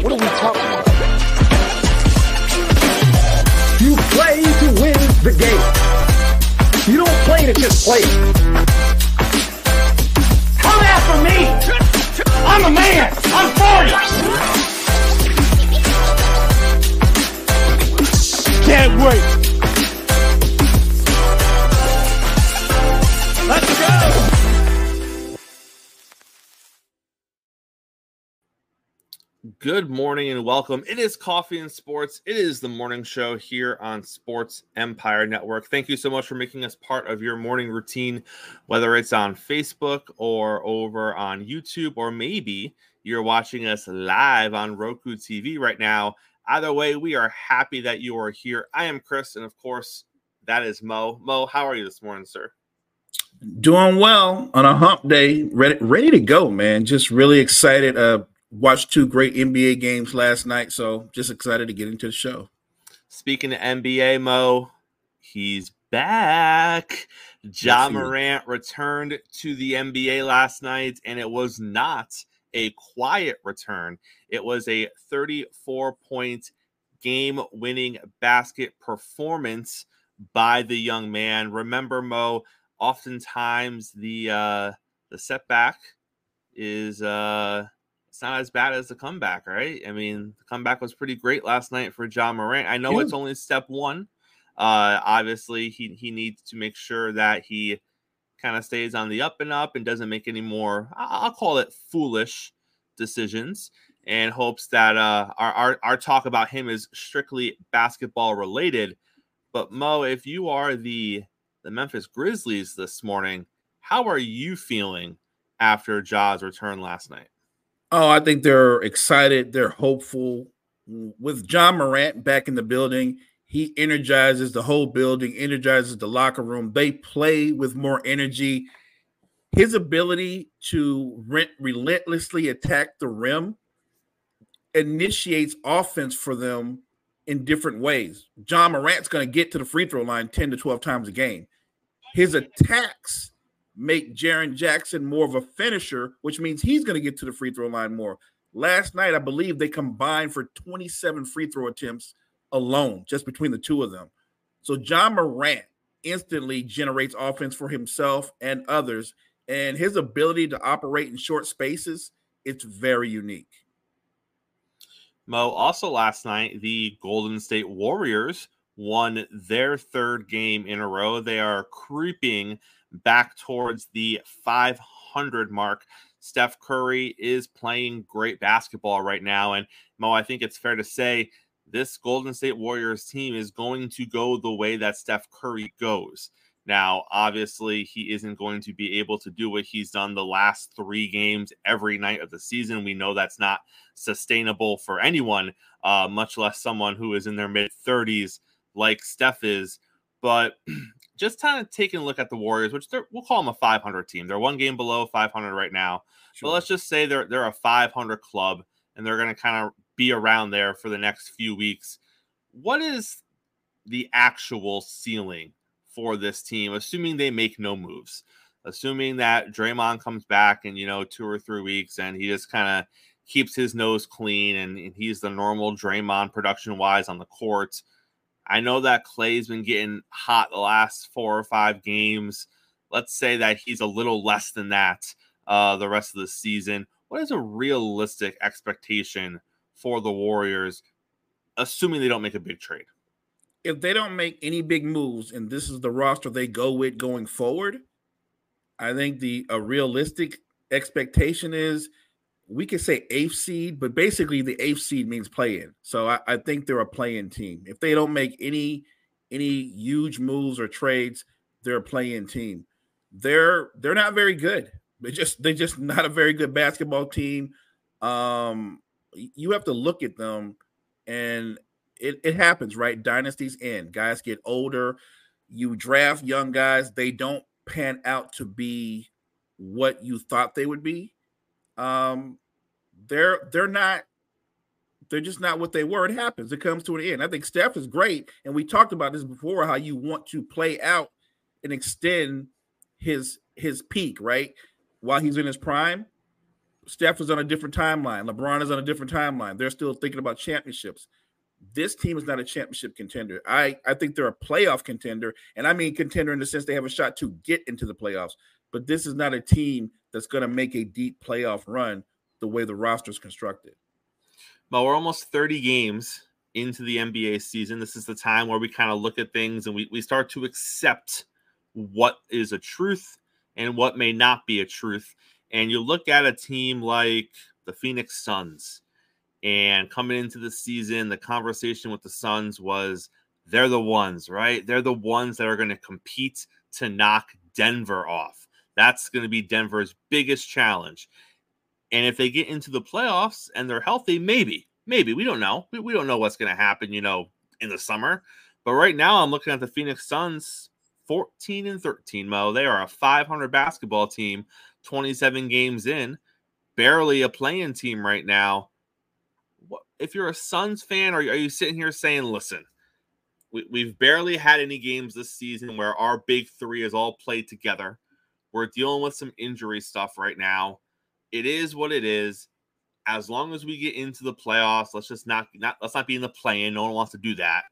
What are we talking about? You play to win the game. You don't play to just play. Come after me! I'm a man! I'm 40! Can't wait! Good morning and welcome. It is Coffee and Sports. It is the morning show here on Sports Empire Network. Thank you so much for making us part of your morning routine, whether it's on Facebook or over on YouTube, or maybe you're watching us live on Roku TV right now. Either way, we are happy that you are here. I am Chris, and of course, that is Mo. Mo, how are you this morning, sir? Doing well on a hump day, ready, ready to go, man. Just really excited. Uh, watched two great NBA games last night, so just excited to get into the show. Speaking of NBA, Mo, he's back. Ja yes, Morant returned to the NBA last night, and it was not a quiet return. It was a 34 point game winning basket performance by the young man. Remember, Mo, oftentimes the uh the setback is uh it's not as bad as the comeback, right? I mean, the comeback was pretty great last night for Ja Morant. I know it's only step one. Uh, obviously, he he needs to make sure that he kind of stays on the up and up and doesn't make any more. I'll call it foolish decisions, and hopes that uh, our, our our talk about him is strictly basketball related. But Mo, if you are the the Memphis Grizzlies this morning, how are you feeling after Ja's return last night? Oh, I think they're excited. They're hopeful. With Ja Morant back in the building, he energizes the whole building, energizes the locker room. They play with more energy. His ability to rent, relentlessly attack the rim initiates offense for them in different ways. Ja Morant's going to get to the free throw line 10 to 12 times a game. His attacks make Jaren Jackson more of a finisher, which means he's going to get to the free throw line more. Last night, I believe they combined for 27 free throw attempts alone, just between the two of them. So Ja Morant instantly generates offense for himself and others, and his ability to operate in short spaces, it's very unique. Mo, also last night, the Golden State Warriors won their third game in a row. They are creeping back towards the 500 mark. Steph Curry is playing great basketball right now. And Mo, I think it's fair to say this Golden State Warriors team is going to go the way that Steph Curry goes. Now, obviously, he isn't going to be able to do what he's done the last three games every night of the season. We know that's not sustainable for anyone, uh, much less someone who is in their mid 30s like Steph is. But just kind of taking a look at the Warriors, which we'll call them a 500 team. They're one game below 500 right now. Sure. But let's just say they're they're a 500 club, and they're going to kind of be around there for the next few weeks. What is the actual ceiling for this team, assuming they make no moves? Assuming that Draymond comes back in you know two or three weeks, and he just kind of keeps his nose clean, and, and he's the normal Draymond production wise on the court I know that Clay's been getting hot the last four or five games. Let's say that he's a little less than that uh, the rest of the season. What is a realistic expectation for the Warriors, assuming they don't make a big trade? If they don't make any big moves, and this is the roster they go with going forward, I think the a realistic expectation is we could say eighth seed, but basically the eighth seed means play in. So I, I think they're a play-in team. If they don't make any any huge moves or trades, they're a play-in team. They're they're not very good. They just they're just not a very good basketball team. Um, you have to look at them, and it, it happens, right? Dynasties end. Guys get older. You draft young guys, they don't pan out to be what you thought they would be um, they're they're not they're just not what they were. It happens. It comes to an end. I think Steph is great, and we talked about this before. How you want to play out and extend his his peak, right, while he's in his prime. Steph is on a different timeline. LeBron is on a different timeline. They're still thinking about championships. This team is not a championship contender. I, I think they're a playoff contender. And I mean contender in the sense they have a shot to get into the playoffs. But this is not a team that's going to make a deep playoff run the way the roster is constructed. Well, we're almost 30 games into the NBA season. This is the time where we kind of look at things and we, we start to accept what is a truth and what may not be a truth. And you look at a team like the Phoenix Suns, and coming into the season, the conversation with the Suns was they're the ones, right? They're the ones that are going to compete to knock Denver off. That's going to be Denver's biggest challenge. And if they get into the playoffs and they're healthy, maybe, maybe we don't know. We, we don't know what's going to happen, you know, in the summer. But right now, I'm looking at the Phoenix Suns 14 and 13, Mo. They are a 500 basketball team, 27 games in, barely a playing team right now. What, if you're a Suns fan, are, are you sitting here saying, listen, we, we've barely had any games this season where our big three is all played together. We're dealing with some injury stuff right now. It is what it is. As long as we get into the playoffs, let's just not not let's not be in the play-in. No one wants to do that.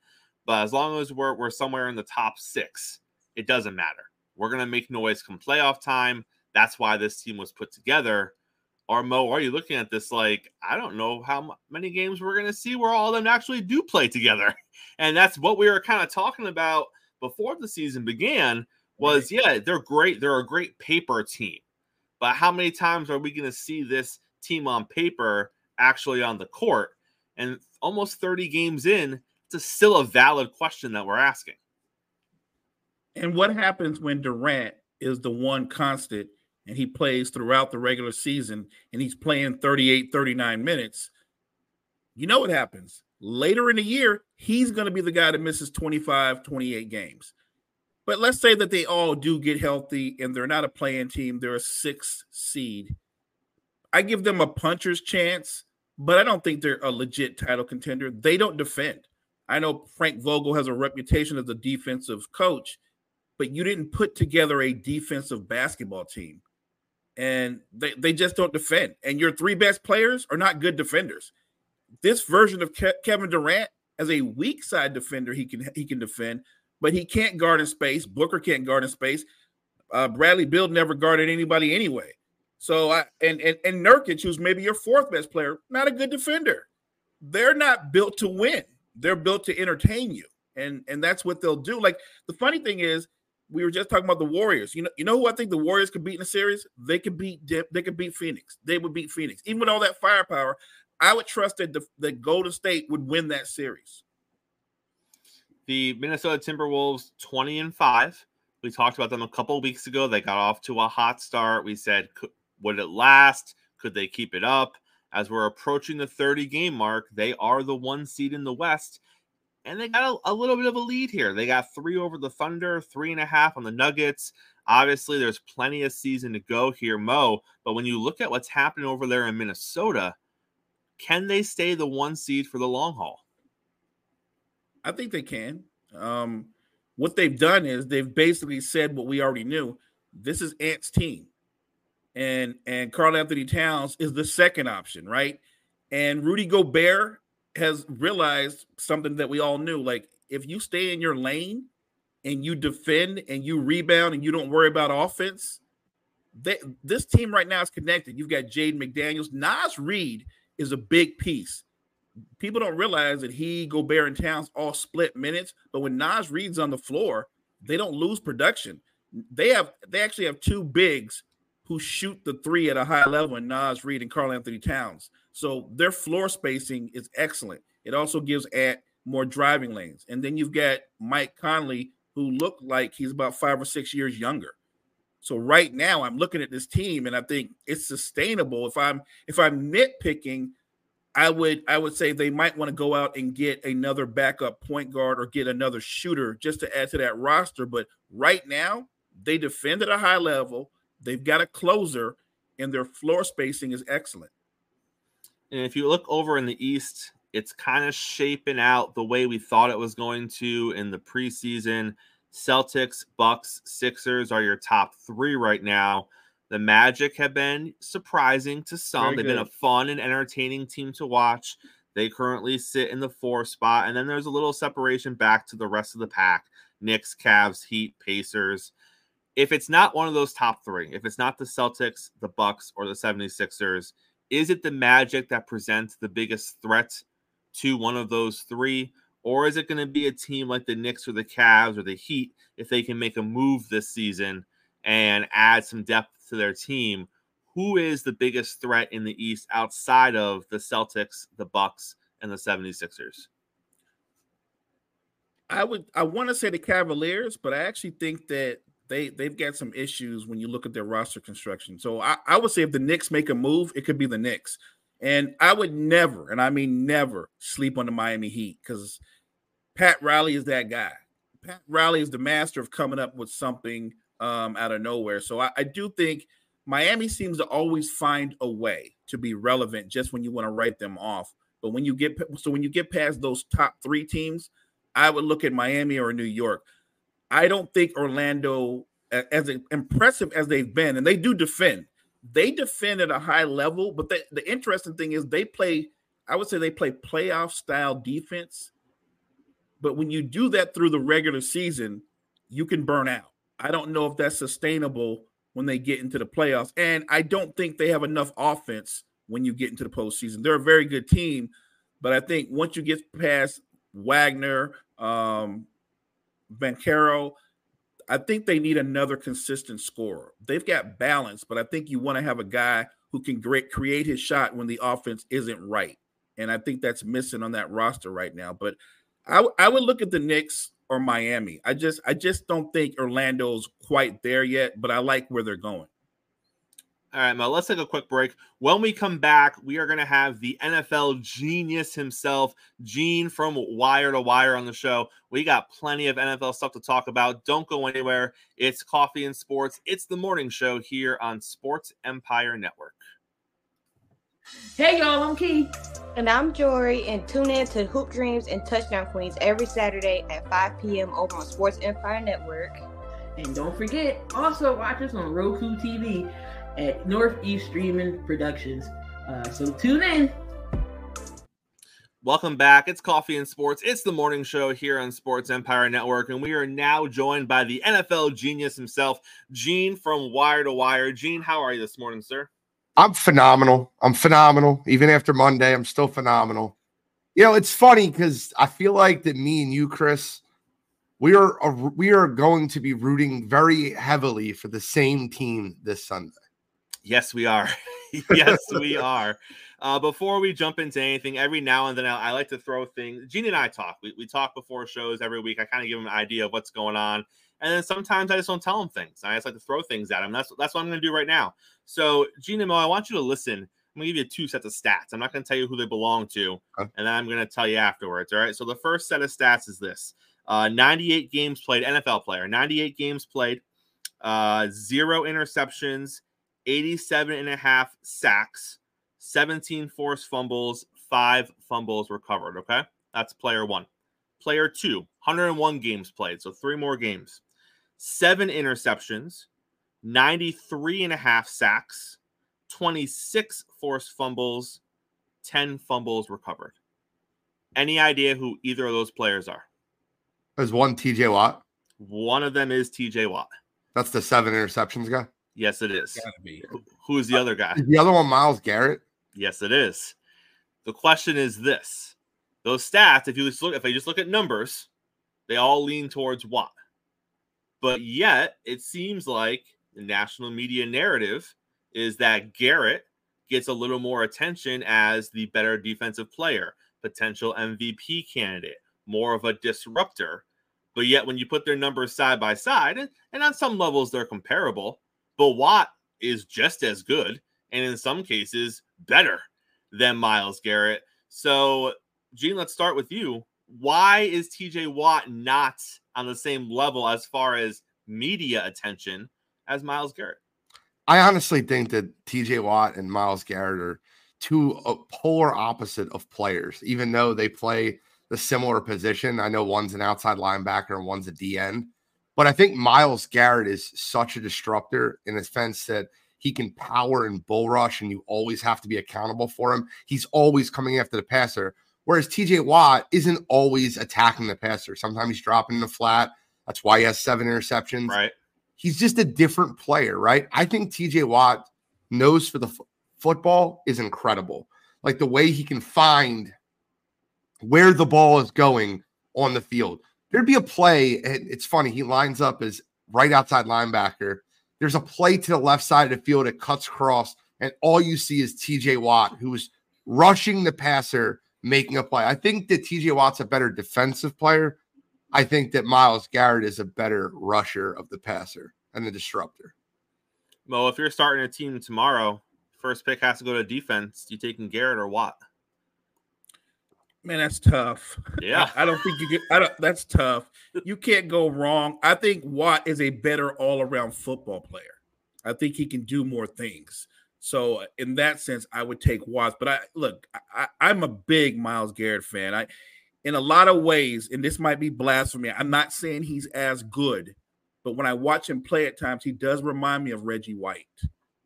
But as long as we're we're somewhere in the top six, it doesn't matter. We're gonna make noise come playoff time. That's why this team was put together. Or Mo, are you looking at this like I don't know how many games we're gonna see where all of them actually do play together, and that's what we were kind of talking about before the season began. Was yeah, they're great. They're a great paper team, but how many times are we gonna see this team on paper actually on the court? And almost 30 games in, it's a, still a valid question that we're asking. And what happens when Durant is the one constant and he plays throughout the regular season and he's playing 38, 39 minutes? You know what happens. Later in the year, he's going to be the guy that misses 25, 28 games. But let's say that they all do get healthy and they're not a playing team, they're a sixth seed. I give them a puncher's chance, but I don't think they're a legit title contender. They don't defend. I know Frank Vogel has a reputation as a defensive coach, but you didn't put together a defensive basketball team. And they, they just don't defend. And your three best players are not good defenders. This version of Ke- Kevin Durant as a weak side defender, he can he can defend, but he can't guard in space. Booker can't guard in space. Uh, Bradley Beal never guarded anybody anyway. So I and, and and Nurkic, who's maybe your fourth best player, not a good defender. They're not built to win. They're built to entertain you, and and that's what they'll do. Like the funny thing is, we were just talking about the Warriors. You know, you know who I think the Warriors could beat in a series? They could beat they could beat Phoenix. They would beat Phoenix, even with all that firepower. I would trust that the, that Golden State would win that series. The Minnesota Timberwolves, twenty and five. We talked about them a couple weeks ago. They got off to a hot start. We said, would it last? Could they keep it up? As we're approaching the 30 game mark, they are the one seed in the West and they got a, a, little bit of a lead here. They got three over the Thunder, three and a half on the Nuggets. Obviously, there's plenty of season to go here, Mo. But when you look at what's happening over there in Minnesota, can they stay the one seed for the long haul? I think they can. Um, what they've done is they've basically said what we already knew. This is Ant's team, and and Karl-Anthony Towns is the second option, right? And Rudy Gobert has realized something that we all knew. Like if you stay in your lane and you defend and you rebound and you don't worry about offense, they, this team right now is connected. You've got Jaden McDaniels. Naz Reid is a big piece. People don't realize that he, Gobert, and Towns all split minutes, but when Naz Reid's on the floor, they don't lose production. They have they actually have two bigs who shoot the three at a high level in Naz Reid and Karl-Anthony Towns. So their floor spacing is excellent. It also gives at more driving lanes. And then you've got Mike Conley, who looked like he's about five or six years younger. So right now I'm looking at this team and I think it's sustainable. If I'm if I'm nitpicking, I would I would say they might want to go out and get another backup point guard or get another shooter just to add to that roster. But right now, they defend at a high level. They've got a closer, and their floor spacing is excellent. And if you look over in the East, it's kind of shaping out the way we thought it was going to in the preseason. Celtics, Bucks, Sixers are your top three right now. The Magic have been surprising to some. Very They've good. been a fun and entertaining team to watch. They currently sit in the four spot, and then there's a little separation back to the rest of the pack Knicks, Cavs, Heat, Pacers. If it's not one of those top three, if it's not the Celtics, the Bucks, or the 76ers, is it the Magic that presents the biggest threat to one of those three? Or is it going to be a team like the Knicks or the Cavs or the Heat if they can make a move this season and add some depth to their team? Who is the biggest threat in the East outside of the Celtics, the Bucks, and the 76ers? I would I want to say the Cavaliers, but I actually think that they they've got some issues when you look at their roster construction. So I, I would say if the Knicks make a move, it could be the Knicks. And I would never, and I mean never, sleep on the Miami Heat because Pat Riley is that guy. Pat Riley is the master of coming up with something um, out of nowhere. So I, I do think Miami seems to always find a way to be relevant just when you want to write them off. But when you get so when you get past those top three teams, I would look at Miami or New York. I don't think Orlando, as impressive as they've been, and they do defend, they defend at a high level. But the, the interesting thing is they play, I would say they play playoff style defense. But when you do that through the regular season, you can burn out. I don't know if that's sustainable when they get into the playoffs. And I don't think they have enough offense when you get into the postseason. They're a very good team, but I think once you get past Wagner, um, Banchero, I think they need another consistent scorer. They've got balance, but I think you want to have a guy who can create his shot when the offense isn't right. And I think that's missing on that roster right now. But I would look at the Knicks or Miami. I just I just don't think Orlando's quite there yet, but I like where they're going. All right, Mo, let's take a quick break. When we come back, we are going to have the NFL genius himself, Gene from Wire to Wire, on the show. We got plenty of NFL stuff to talk about. Don't go anywhere. It's Coffee and Sports. It's the morning show here on Sports Empire Network. Hey y'all, I'm Key. And I'm Jory, and tune in to Hoop Dreams and Touchdown Queens every Saturday at 5 p.m. over on Sports Empire Network. And don't forget, also watch us on Roku TV at Northeast Streaming Productions. Uh, so tune in. Welcome back. It's Coffee and Sports. It's the morning show here on Sports Empire Network, and we are now joined by the NFL genius himself, Gene from Wire to Wire. Gene, how are you this morning, sir? I'm phenomenal. I'm phenomenal. Even after Monday, I'm still phenomenal. You know, it's funny because I feel like that me and you, Chris, we are a, we are going to be rooting very heavily for the same team this Sunday. Yes, we are. yes, we are. Uh, before we jump into anything, every now and then I, I like to throw things. Gene and I talk. We, we talk before shows every week. I kind of give them an idea of what's going on. And then sometimes I just don't tell them things. I just like to throw things at them. That's, that's what I'm going to do right now. So, Mo, I want you to listen. I'm going to give you two sets of stats. I'm not going to tell you who they belong to. Okay. And then I'm going to tell you afterwards. All right. So, the first set of stats is this uh, 98 games played, NFL player, 98 games played, uh, zero interceptions, 87 and a half sacks, 17 forced fumbles, five fumbles recovered. Okay. That's player one. Player two, 101 games played. So three more games, seven interceptions, 93 and a half sacks, 26 forced fumbles, 10 fumbles recovered. Any idea who either of those players are? There's one TJ Watt. One of them is TJ Watt. That's the seven interceptions guy. Yes, it is. Gotta be. Who- Who's the uh, other guy? Is the other one Myles Garrett? Yes, it is. The question is this: those stats, if you just look, if I just look at numbers, they all lean towards Watt. But yet, it seems like the national media narrative is that Garrett gets a little more attention as the better defensive player, potential MVP candidate, more of a disruptor. But yet, when you put their numbers side by side, and, on some levels they're comparable, but Watt is just as good, and in some cases better than Myles Garrett. So, Gene, let's start with you. Why is TJ Watt not on the same level as far as media attention as Myles Garrett? I honestly think that TJ Watt and Myles Garrett are two uh, polar opposite of players, even though they play the similar position. I know one's an outside linebacker and one's a D end, but I think Myles Garrett is such a disruptor in the sense that he can power and bull rush, and you always have to be accountable for him. He's always coming after the passer. Whereas TJ Watt isn't always attacking the passer. Sometimes he's dropping the flat. That's why he has seven interceptions. Right. He's just a different player, right? I think TJ Watt knows for the f- football is incredible. Like the way he can find where the ball is going on the field. There'd be a play, and it's funny, he lines up as right outside linebacker. There's a play to the left side of the field, it cuts across, and all you see is TJ Watt, who's rushing the passer, making a play. I think that TJ Watt's a better defensive player. I think that Myles Garrett is a better rusher of the passer and the disruptor. Mo, if you're starting a team tomorrow, first pick has to go to defense. You taking Garrett or Watt? Man, that's tough. Yeah. I, I don't think you can. I don't. That's tough. You can't go wrong. I think Watt is a better all-around football player. I think he can do more things. So in that sense, I would take Watts. But I look, I, I'm a big Myles Garrett fan. I, in a lot of ways, and this might be blasphemy. I'm not saying he's as good, but when I watch him play at times, he does remind me of Reggie White.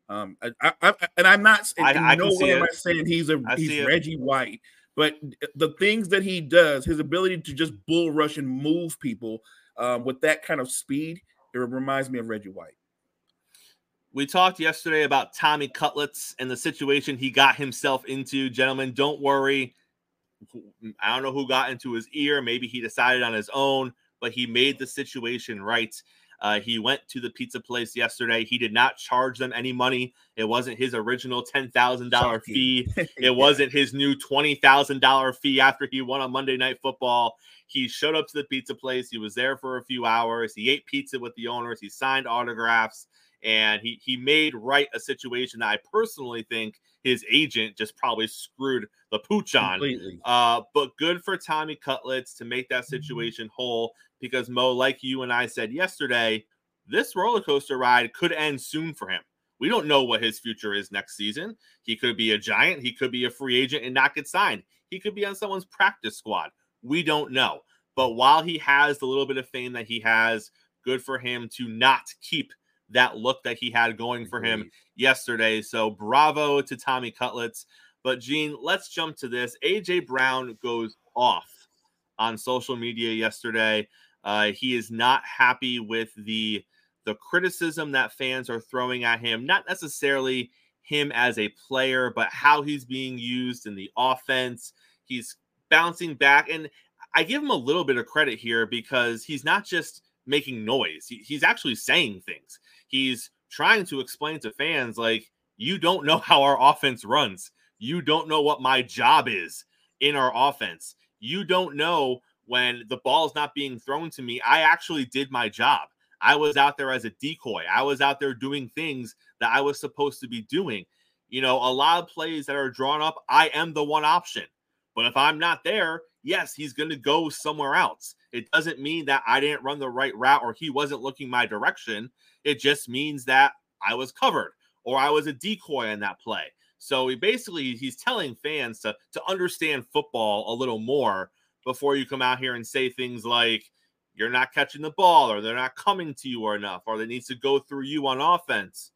Um, I, I, and I'm not. I- in I no can see way am. I saying he's a I he's it. Reggie White, but the things that he does, his ability to just bull rush and move people um, with that kind of speed, it reminds me of Reggie White. We talked yesterday about Tommy Cutlets and the situation he got himself into. Gentlemen, don't worry. I don't know who got into his ear. Maybe he decided on his own, but he made the situation right. Uh, he went to the pizza place yesterday. He did not charge them any money. It wasn't his original $10,000 Shocking. fee. Yeah. It wasn't his new $20,000 fee after he won on Monday Night Football. He showed up to the pizza place. He was there for a few hours. He ate pizza with the owners. He signed autographs and he he made right a situation that I personally think his agent just probably screwed the pooch on. completely. Uh, but good for Tommy Cutlets to make that situation whole because Mo, like you and I said yesterday, this roller coaster ride could end soon for him. We don't know what his future is next season. He could be a giant, he could be a free agent and not get signed. He could be on someone's practice squad. We don't know. But while he has the little bit of fame that he has, good for him to not keep that look that he had going for him yesterday. So bravo to Tommy Cutlets. But Gene, let's jump to this. AJ Brown goes off on social media yesterday. Uh, he is not happy with the the criticism that fans are throwing at him. Not necessarily him as a player, but how he's being used in the offense. He's bouncing back, and I give him a little bit of credit here because he's not just making noise. He, he's actually saying things. He's trying to explain to fans like you don't know how our offense runs. You don't know what my job is in our offense. You don't know when the ball is not being thrown to me. I actually did my job. I was out there as a decoy. I was out there doing things that I was supposed to be doing. You know, a lot of plays that are drawn up, I am the one option. But if I'm not there, yes, he's going to go somewhere else. It doesn't mean that I didn't run the right route or he wasn't looking my direction. It just means that I was covered or I was a decoy in that play. So he basically he's telling fans to to understand football a little more before you come out here and say things like you're not catching the ball or they're not coming to you or enough or they needs to go through you on offense.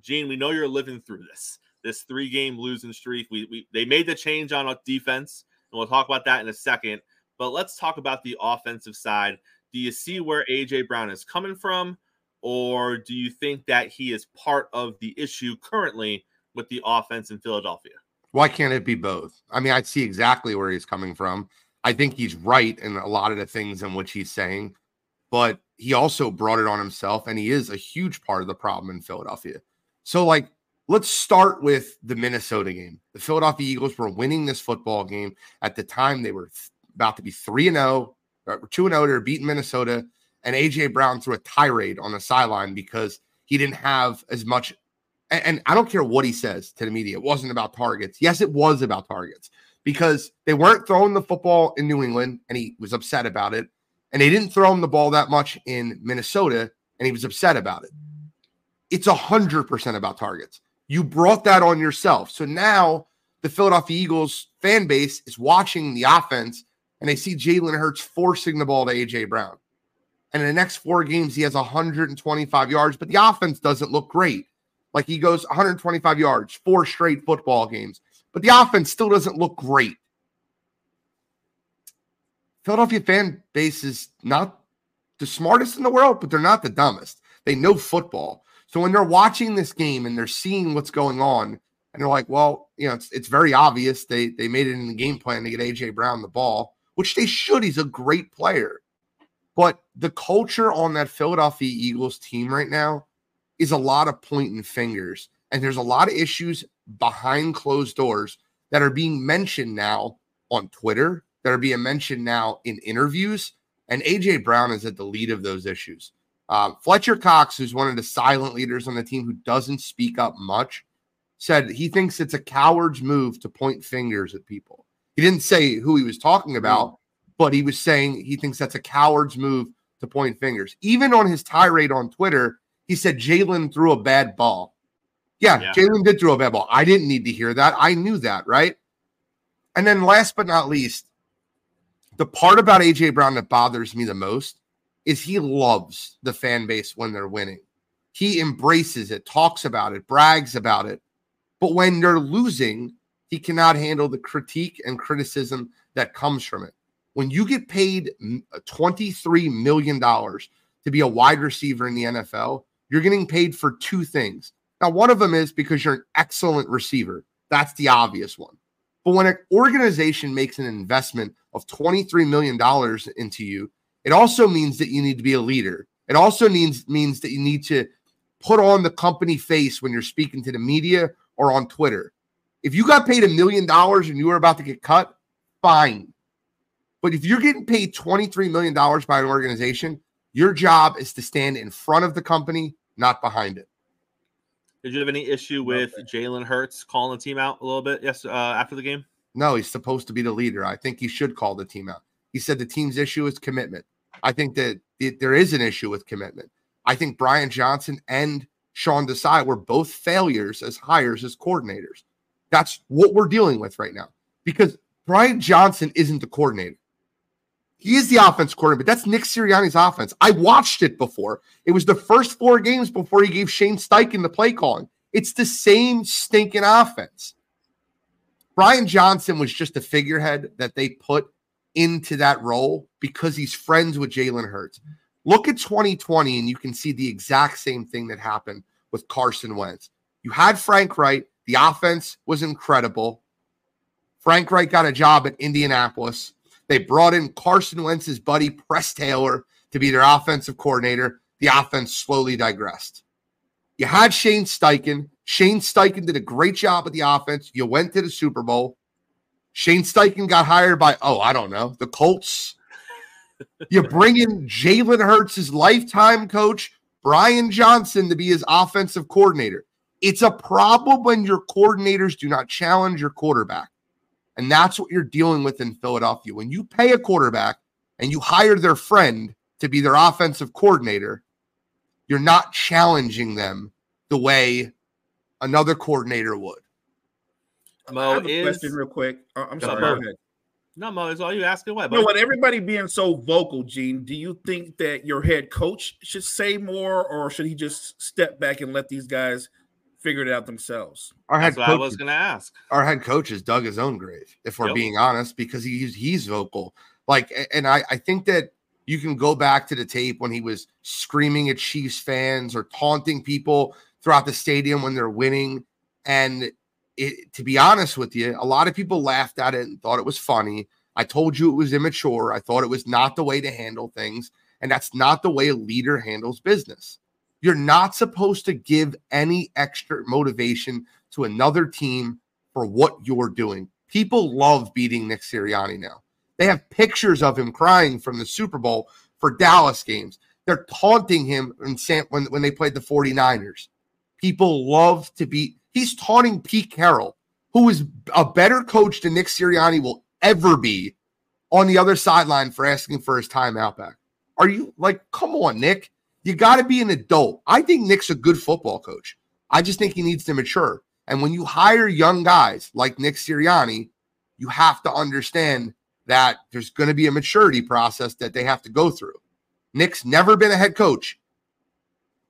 Gene, we know you're living through this. This three game losing streak. We, we they made the change on defense, and we'll talk about that in a second. But let's talk about the offensive side. Do you see where AJ Brown is coming from? Or do you think that he is part of the issue currently with the offense in Philadelphia? Why can't it be both? I mean, I see exactly where he's coming from. I think he's right in a lot of the things in which he's saying, but he also brought it on himself, and he is a huge part of the problem in Philadelphia. So, like, let's start with the Minnesota game. The Philadelphia Eagles were winning this football game. At the time, they were about to be 3 and 0, or 2 and 0. They were beating Minnesota, and AJ Brown threw a tirade on the sideline because he didn't have as much. And, and I don't care what he says to the media. It wasn't about targets. Yes, it was about targets because they weren't throwing the football in New England, and he was upset about it. And they didn't throw him the ball that much in Minnesota, and he was upset about it. It's a hundred percent about targets. You brought that on yourself. So now the Philadelphia Eagles fan base is watching the offense and they see Jalen Hurts forcing the ball to AJ Brown. And in the next four games, he has 125 yards, but the offense doesn't look great. Like he goes 125 yards, four straight football games, but the offense still doesn't look great. Philadelphia fan base is not the smartest in the world, but they're not the dumbest. They know football. So when they're watching this game and they're seeing what's going on, and they're like, well, you know, it's it's very obvious they they made it in the game plan to get AJ Brown the ball, which they should. He's a great player. But the culture on that Philadelphia Eagles team right now is a lot of pointing fingers. And there's a lot of issues behind closed doors that are being mentioned now on Twitter, that are being mentioned now in interviews. And AJ Brown is at the lead of those issues. Uh, Fletcher Cox, who's one of the silent leaders on the team who doesn't speak up much, said he thinks it's a coward's move to point fingers at people. He didn't say who he was talking hmm. about, but he was saying he thinks that's a coward's move to point fingers. Even on his tirade on Twitter, he said Jalen threw a bad ball. Yeah, Yeah. Jalen did throw a bad ball. I didn't need to hear that. I knew that, right? And then last but not least, the part about AJ Brown that bothers me the most is he loves the fan base when they're winning. He embraces it, talks about it, brags about it. But when they're losing, he cannot handle the critique and criticism that comes from it. When you get paid mm, $23 million to be a wide receiver in the NFL, you're getting paid for two things. Now, one of them is because you're an excellent receiver. That's the obvious one. But when an organization makes an investment of $23 million into you, it also means that you need to be a leader. It also means means that you need to put on the company face when you're speaking to the media or on Twitter. If you got paid a million dollars and you were about to get cut, fine. But if you're getting paid $23 million by an organization, your job is to stand in front of the company, not behind it. Did you have any issue with Jalen Hurts calling the team out a little bit? Yes, uh, after the game. No, he's supposed to be the leader. I think he should call the team out. He said the team's issue is commitment. I think that it, there is an issue with commitment. I think Brian Johnson and Sean Desai were both failures as hires as coordinators. That's what we're dealing with right now because Brian Johnson isn't the coordinator. He is the offense coordinator, but that's Nick Sirianni's offense. I watched it before. It was the first four games before he gave Shane Steichen the play calling. It's the same stinking offense. Brian Johnson was just a figurehead that they put into that role because he's friends with Jalen Hurts. Look at 2020, and you can see the exact same thing that happened with Carson Wentz. You had Frank Reich, the offense was incredible. Frank Reich got a job at Indianapolis. They brought in Carson Wentz's buddy, Press Taylor, to be their offensive coordinator. The offense slowly digressed. You had Shane Steichen. Shane Steichen did a great job with the offense. You went to the Super Bowl. Shane Steichen got hired by, oh, I don't know, the Colts. you bring in Jalen Hurts' lifetime coach, Brian Johnson, to be his offensive coordinator. It's a problem when your coordinators do not challenge your quarterback. And that's what you're dealing with in Philadelphia. When you pay a quarterback and you hire their friend to be their offensive coordinator, you're not challenging them the way another coordinator would. I Mo have a is question real quick. Uh, I'm sorry. ahead. Go ahead. no Mo is all you asking away. No, buddy. with everybody being so vocal, Gene, do you think that your head coach should say more, or should he just step back and let these guys figure it out themselves? Our head That's what I coach, was going to ask. our head coach has dug his own grave, if we're Yep. being honest, because he's he's vocal. Like, and I I think that you can go back to the tape when he was screaming at Chiefs fans or taunting people throughout the stadium when they're winning. And it, to be honest with you, a lot of people laughed at it and thought it was funny. I told you it was immature. I thought it was not the way to handle things. And that's not the way a leader handles business. You're not supposed to give any extra motivation to another team for what you're doing. People love beating Nick Sirianni now. They have pictures of him crying from the Super Bowl for Dallas games. They're taunting him San, when, when they played the 49ers. People love to beat. He's taunting Pete Carroll, who is a better coach than Nick Sirianni will ever be on the other sideline for asking for his timeout back. Are you like, come on, Nick? You got to be an adult. I think Nick's a good football coach. I just think he needs to mature. And when you hire young guys like Nick Sirianni, you have to understand that there's going to be a maturity process that they have to go through. Nick's never been a head coach.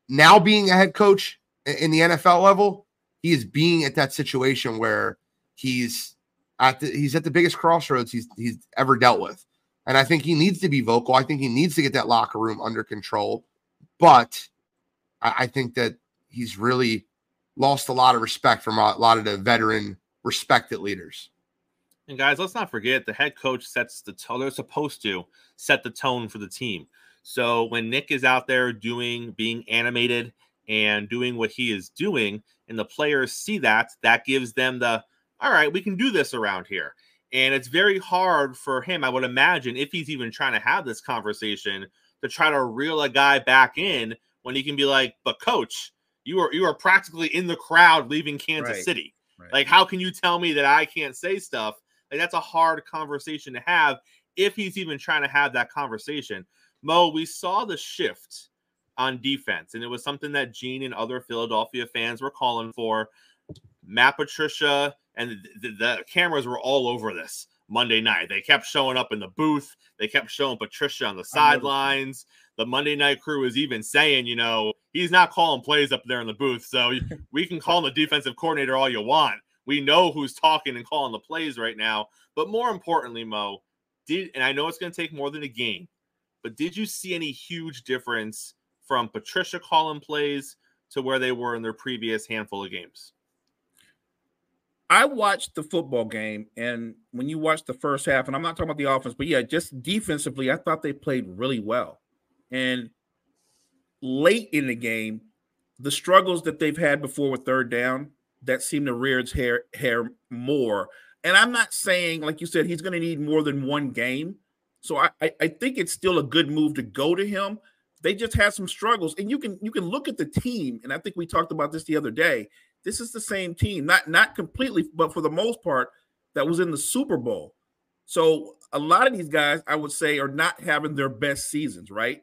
Now being a head coach in the NFL level, he is being at that situation where he's at the he's at the biggest crossroads he's he's ever dealt with. And I think he needs to be vocal. I think he needs to get that locker room under control. But I, I think that he's really lost a lot of respect from a lot of the veteran respected leaders. And guys, let's not forget the head coach sets the tone. They're supposed to set the tone for the team. So when Nick is out there doing, being animated and doing what he is doing, and the players see that, that gives them the, all right, we can do this around here. And it's very hard for him, I would imagine, if he's even trying to have this conversation, to try to reel a guy back in when he can be like, but coach, you are you are practically in the crowd leaving Kansas Right. City. Right. Like, how can you tell me that I can't say stuff? Like, that's a hard conversation to have if he's even trying to have that conversation. Mo, we saw the shift on defense, and it was something that Gene and other Philadelphia fans were calling for. Matt Patricia and the, the, the cameras were all over this Monday night. They kept showing up in the booth. They kept showing Patricia on the I noticed that. sidelines. The Monday night crew was even saying, you know, he's not calling plays up there in the booth. So we can call him the defensive coordinator all you want. We know who's talking and calling the plays right now. But more importantly, Mo, did and I know it's going to take more than a game, but did you see any huge difference from Patricia calling plays to where they were in their previous handful of games? I watched the football game, and when you watch the first half, and I'm not talking about the offense, but yeah, just defensively, I thought they played really well. And late in the game, the struggles that they've had before with third down that seem to rear its hair hair more. And I'm not saying, like you said, he's going to need more than one game. So I, I I think it's still a good move to go to him. They just had some struggles, and you can you can look at the team, and I think we talked about this the other day this is the same team, not not completely, but for the most part, that was in the Super Bowl. So a lot of these guys, I would say, are not having their best seasons, right?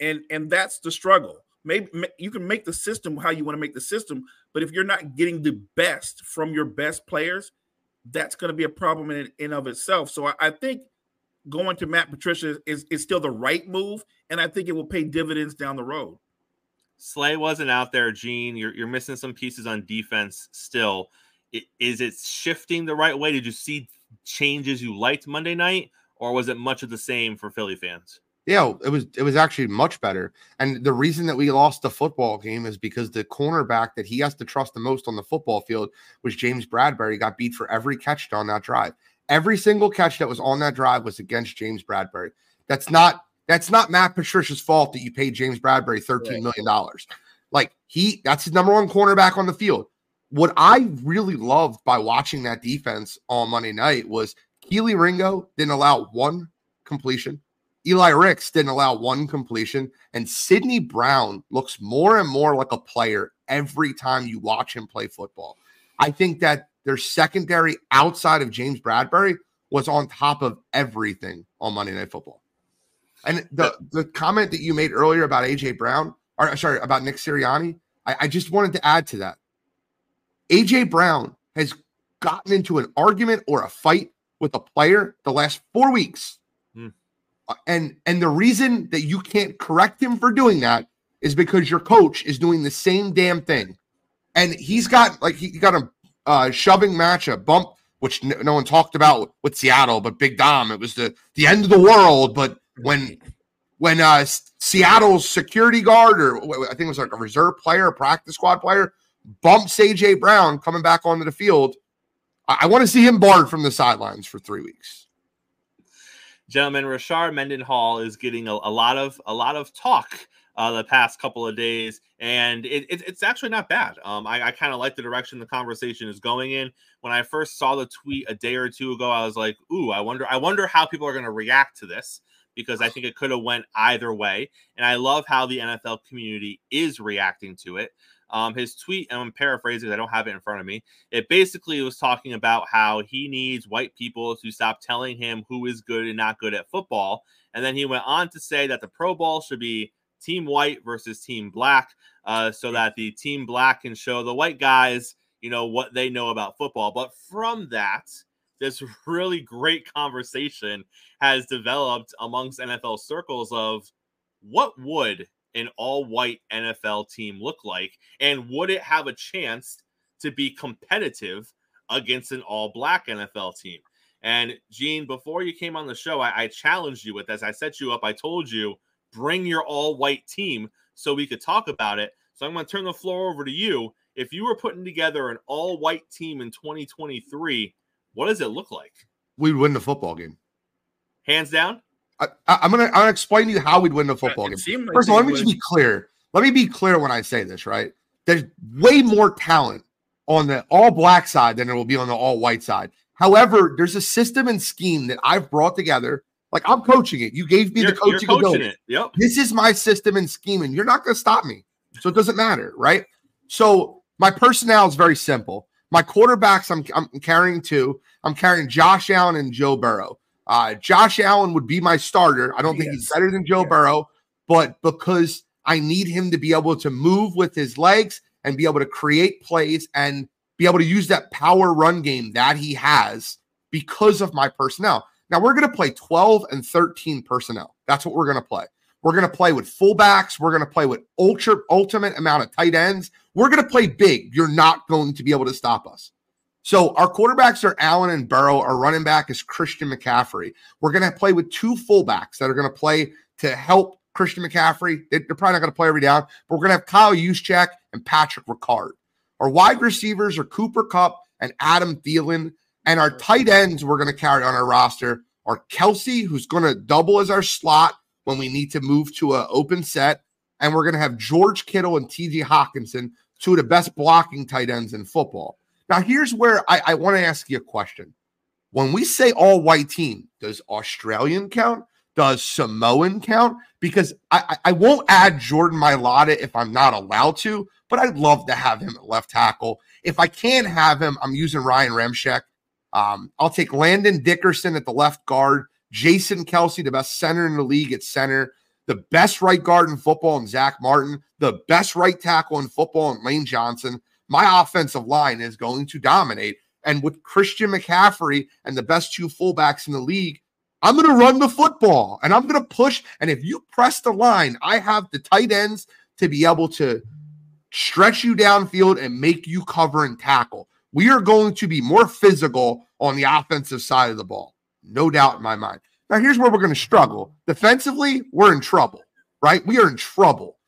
And and that's the struggle. Maybe you can make the system how you want to make the system, but if you're not getting the best from your best players, that's going to be a problem in in of itself. So I, I think going to Matt Patricia is is still the right move, and I think it will pay dividends down the road. Slay wasn't out there, Gene. You're, you're missing some pieces on defense still. I- Is it shifting the right way? Did you see changes you liked Monday night, or was it much of the same for Philly fans? Yeah, it was it was actually much better. And the reason that we lost the football game is because the cornerback that he has to trust the most on the football field was James Bradberry. Got beat for every catch on that drive. Every single catch that was on that drive was against James Bradberry. That's not that's not Matt Patricia's fault that you paid James Bradberry thirteen million dollars. Like he that's his number one cornerback on the field. What I really loved by watching that defense on Monday night was Kelee Ringo didn't allow one completion. Eli Ricks didn't allow one completion, and Sydney Brown looks more and more like a player every time you watch him play football. I think that their secondary outside of James Bradberry was on top of everything on Monday Night Football. And the, the comment that you made earlier about AJ Brown, or sorry, about Nick Sirianni, I, I just wanted to add to that. AJ Brown has gotten into an argument or a fight with a player the last four weeks. Uh, And and the reason that you can't correct him for doing that is because your coach is doing the same damn thing. And he's got like he got a uh, shoving match, a bump, which no, no one talked about with Seattle, but Big Dom, it was the the end of the world. But when when uh Seattle's security guard or I think it was like a reserve player, a practice squad player, bumps AJ Brown coming back onto the field. I, I want to see him barred from the sidelines for three weeks. Gentlemen, Rashard Mendenhall is getting a, a lot of a lot of talk uh, the past couple of days, and it, it, it's actually not bad. Um, I, I kind of like the direction the conversation is going in. When I first saw the tweet a day or two ago, I was like, "Ooh, I wonder, I wonder how people are going to react to this." Because I think it could have went either way, and I love how the NFL community is reacting to it. Um, his tweet, and I'm paraphrasing, I don't have it in front of me. It basically was talking about how he needs white people to stop telling him who is good and not good at football. And then he went on to say that the Pro Bowl should be team white versus team black, uh, so that the team black can show the white guys, you know, what they know about football. But from that, this really great conversation has developed amongst NFL circles of what would an all white NFL team look like? And would it have a chance to be competitive against an all black NFL team? And Gene, before you came on the show, I, I challenged you with this. I set you up. I told you, bring your all white team so we could talk about it. So I'm going to turn the floor over to you. If you were putting together an all white team in 2023, what does it look like? We'd win the football game. Hands down. I, am gonna I'm gonna explain to you how we'd win the football game. Like First of all, let me just be clear. Let me be clear when I say this. Right, there's way more talent on the all black side than there will be on the all white side. However, there's a system and scheme that I've brought together. Like I'm coaching it. You gave me you're, the coaching ability. It. Yep. This is my system and scheme, and you're not going to stop me. So it doesn't matter, right? So my personnel is very simple. My quarterbacks, I'm, I'm carrying two. I'm carrying Josh Allen and Joe Burrow. Uh, Josh Allen would be my starter. I don't think yes. he's better than Joe yes. Burrow, but because I need him to be able to move with his legs and be able to create plays and be able to use that power run game that he has because of my personnel. Now we're going to play 12 and 13 personnel. That's what we're going to play. We're going to play with fullbacks. We're going to play with ultra ultimate amount of tight ends. We're going to play big. You're not going to be able to stop us. So our quarterbacks are Allen and Burrow. Our running back is Christian McCaffrey. We're going to play with two fullbacks that are going to play to help Christian McCaffrey. They're probably not going to play every down, but we're going to have Kyle Juszczyk and Patrick Ricard. Our wide receivers are Cooper Kupp and Adam Thielen. And our tight ends we're going to carry on our roster are Kelce, who's going to double as our slot when we need to move to an open set. And we're going to have George Kittle and TJ Hockenson, two of the best blocking tight ends in football. Now, here's where I, I want to ask you a question. When we say all white team, does Australian count? Does Samoan count? Because I, I won't add Jordan Mailata if I'm not allowed to, but I'd love to have him at left tackle. If I can't have him, I'm using Ryan Ramczyk. Um, I'll take Landon Dickerson at the left guard. Jason Kelce, the best center in the league at center, the best right guard in football, and Zack Martin, the best right tackle in football, and Lane Johnson. My offensive line is going to dominate. And with Christian McCaffrey and the best two fullbacks in the league, I'm going to run the football and I'm going to push. And if you press the line, I have the tight ends to be able to stretch you downfield and make you cover and tackle. We are going to be more physical on the offensive side of the ball. No doubt in my mind. Now, here's where we're going to struggle. Defensively, we're in trouble, right? We are in trouble.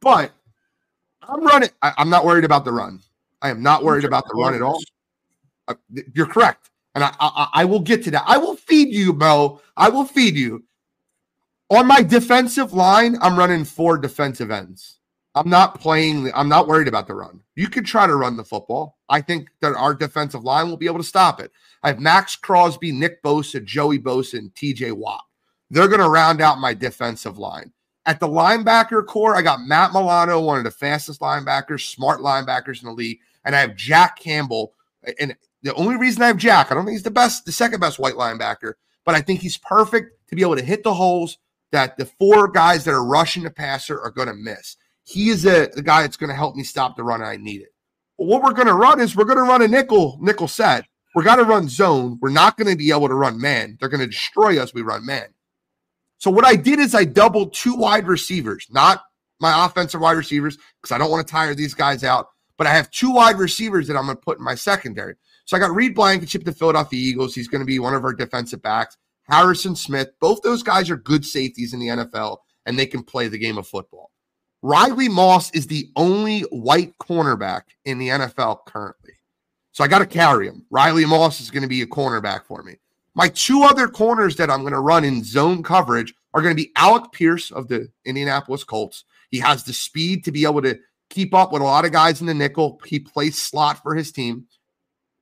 But I'm running. I, am not worried about the run. I am not worried about the run at all. Uh, you're correct. And I, I, I will get to that. I will feed you, Mo. I will feed you. On my defensive line, I'm running four defensive ends. I'm not playing. I'm not worried about the run. You could try to run the football. I think that our defensive line will be able to stop it. I have Maxx Crosby, Nick Bosa, Joey Bosa, and TJ Watt. They're going to round out my defensive line. At the linebacker core, I got Matt Milano, one of the fastest linebackers, smart linebackers in the league, and I have Jack Campbell. And the only reason I have Jack, I don't think he's the best, the second best white linebacker, but I think he's perfect to be able to hit the holes that the four guys that are rushing the passer are going to miss. He is a, the guy that's going to help me stop the run. I need it. What we're going to run is we're going to run a nickel nickel set. We're going to run zone. We're not going to be able to run man. They're going to destroy us. We run man. So what I did is I doubled two wide receivers, not my offensive wide receivers, because I don't want to tire these guys out. But I have two wide receivers that I'm going to put in my secondary. So I got Reed Blankenship, the Philadelphia Eagles. He's going to be one of our defensive backs. Harrison Smith. Both those guys are good safeties in the NFL, and they can play the game of football. Riley Moss is the only white cornerback in the NFL currently. So I got to carry him. Riley Moss is going to be a cornerback for me. My two other corners that I'm going to run in zone coverage are going to be Alec Pierce of the Indianapolis Colts. He has the speed to be able to keep up with a lot of guys in the nickel. He plays slot for his team.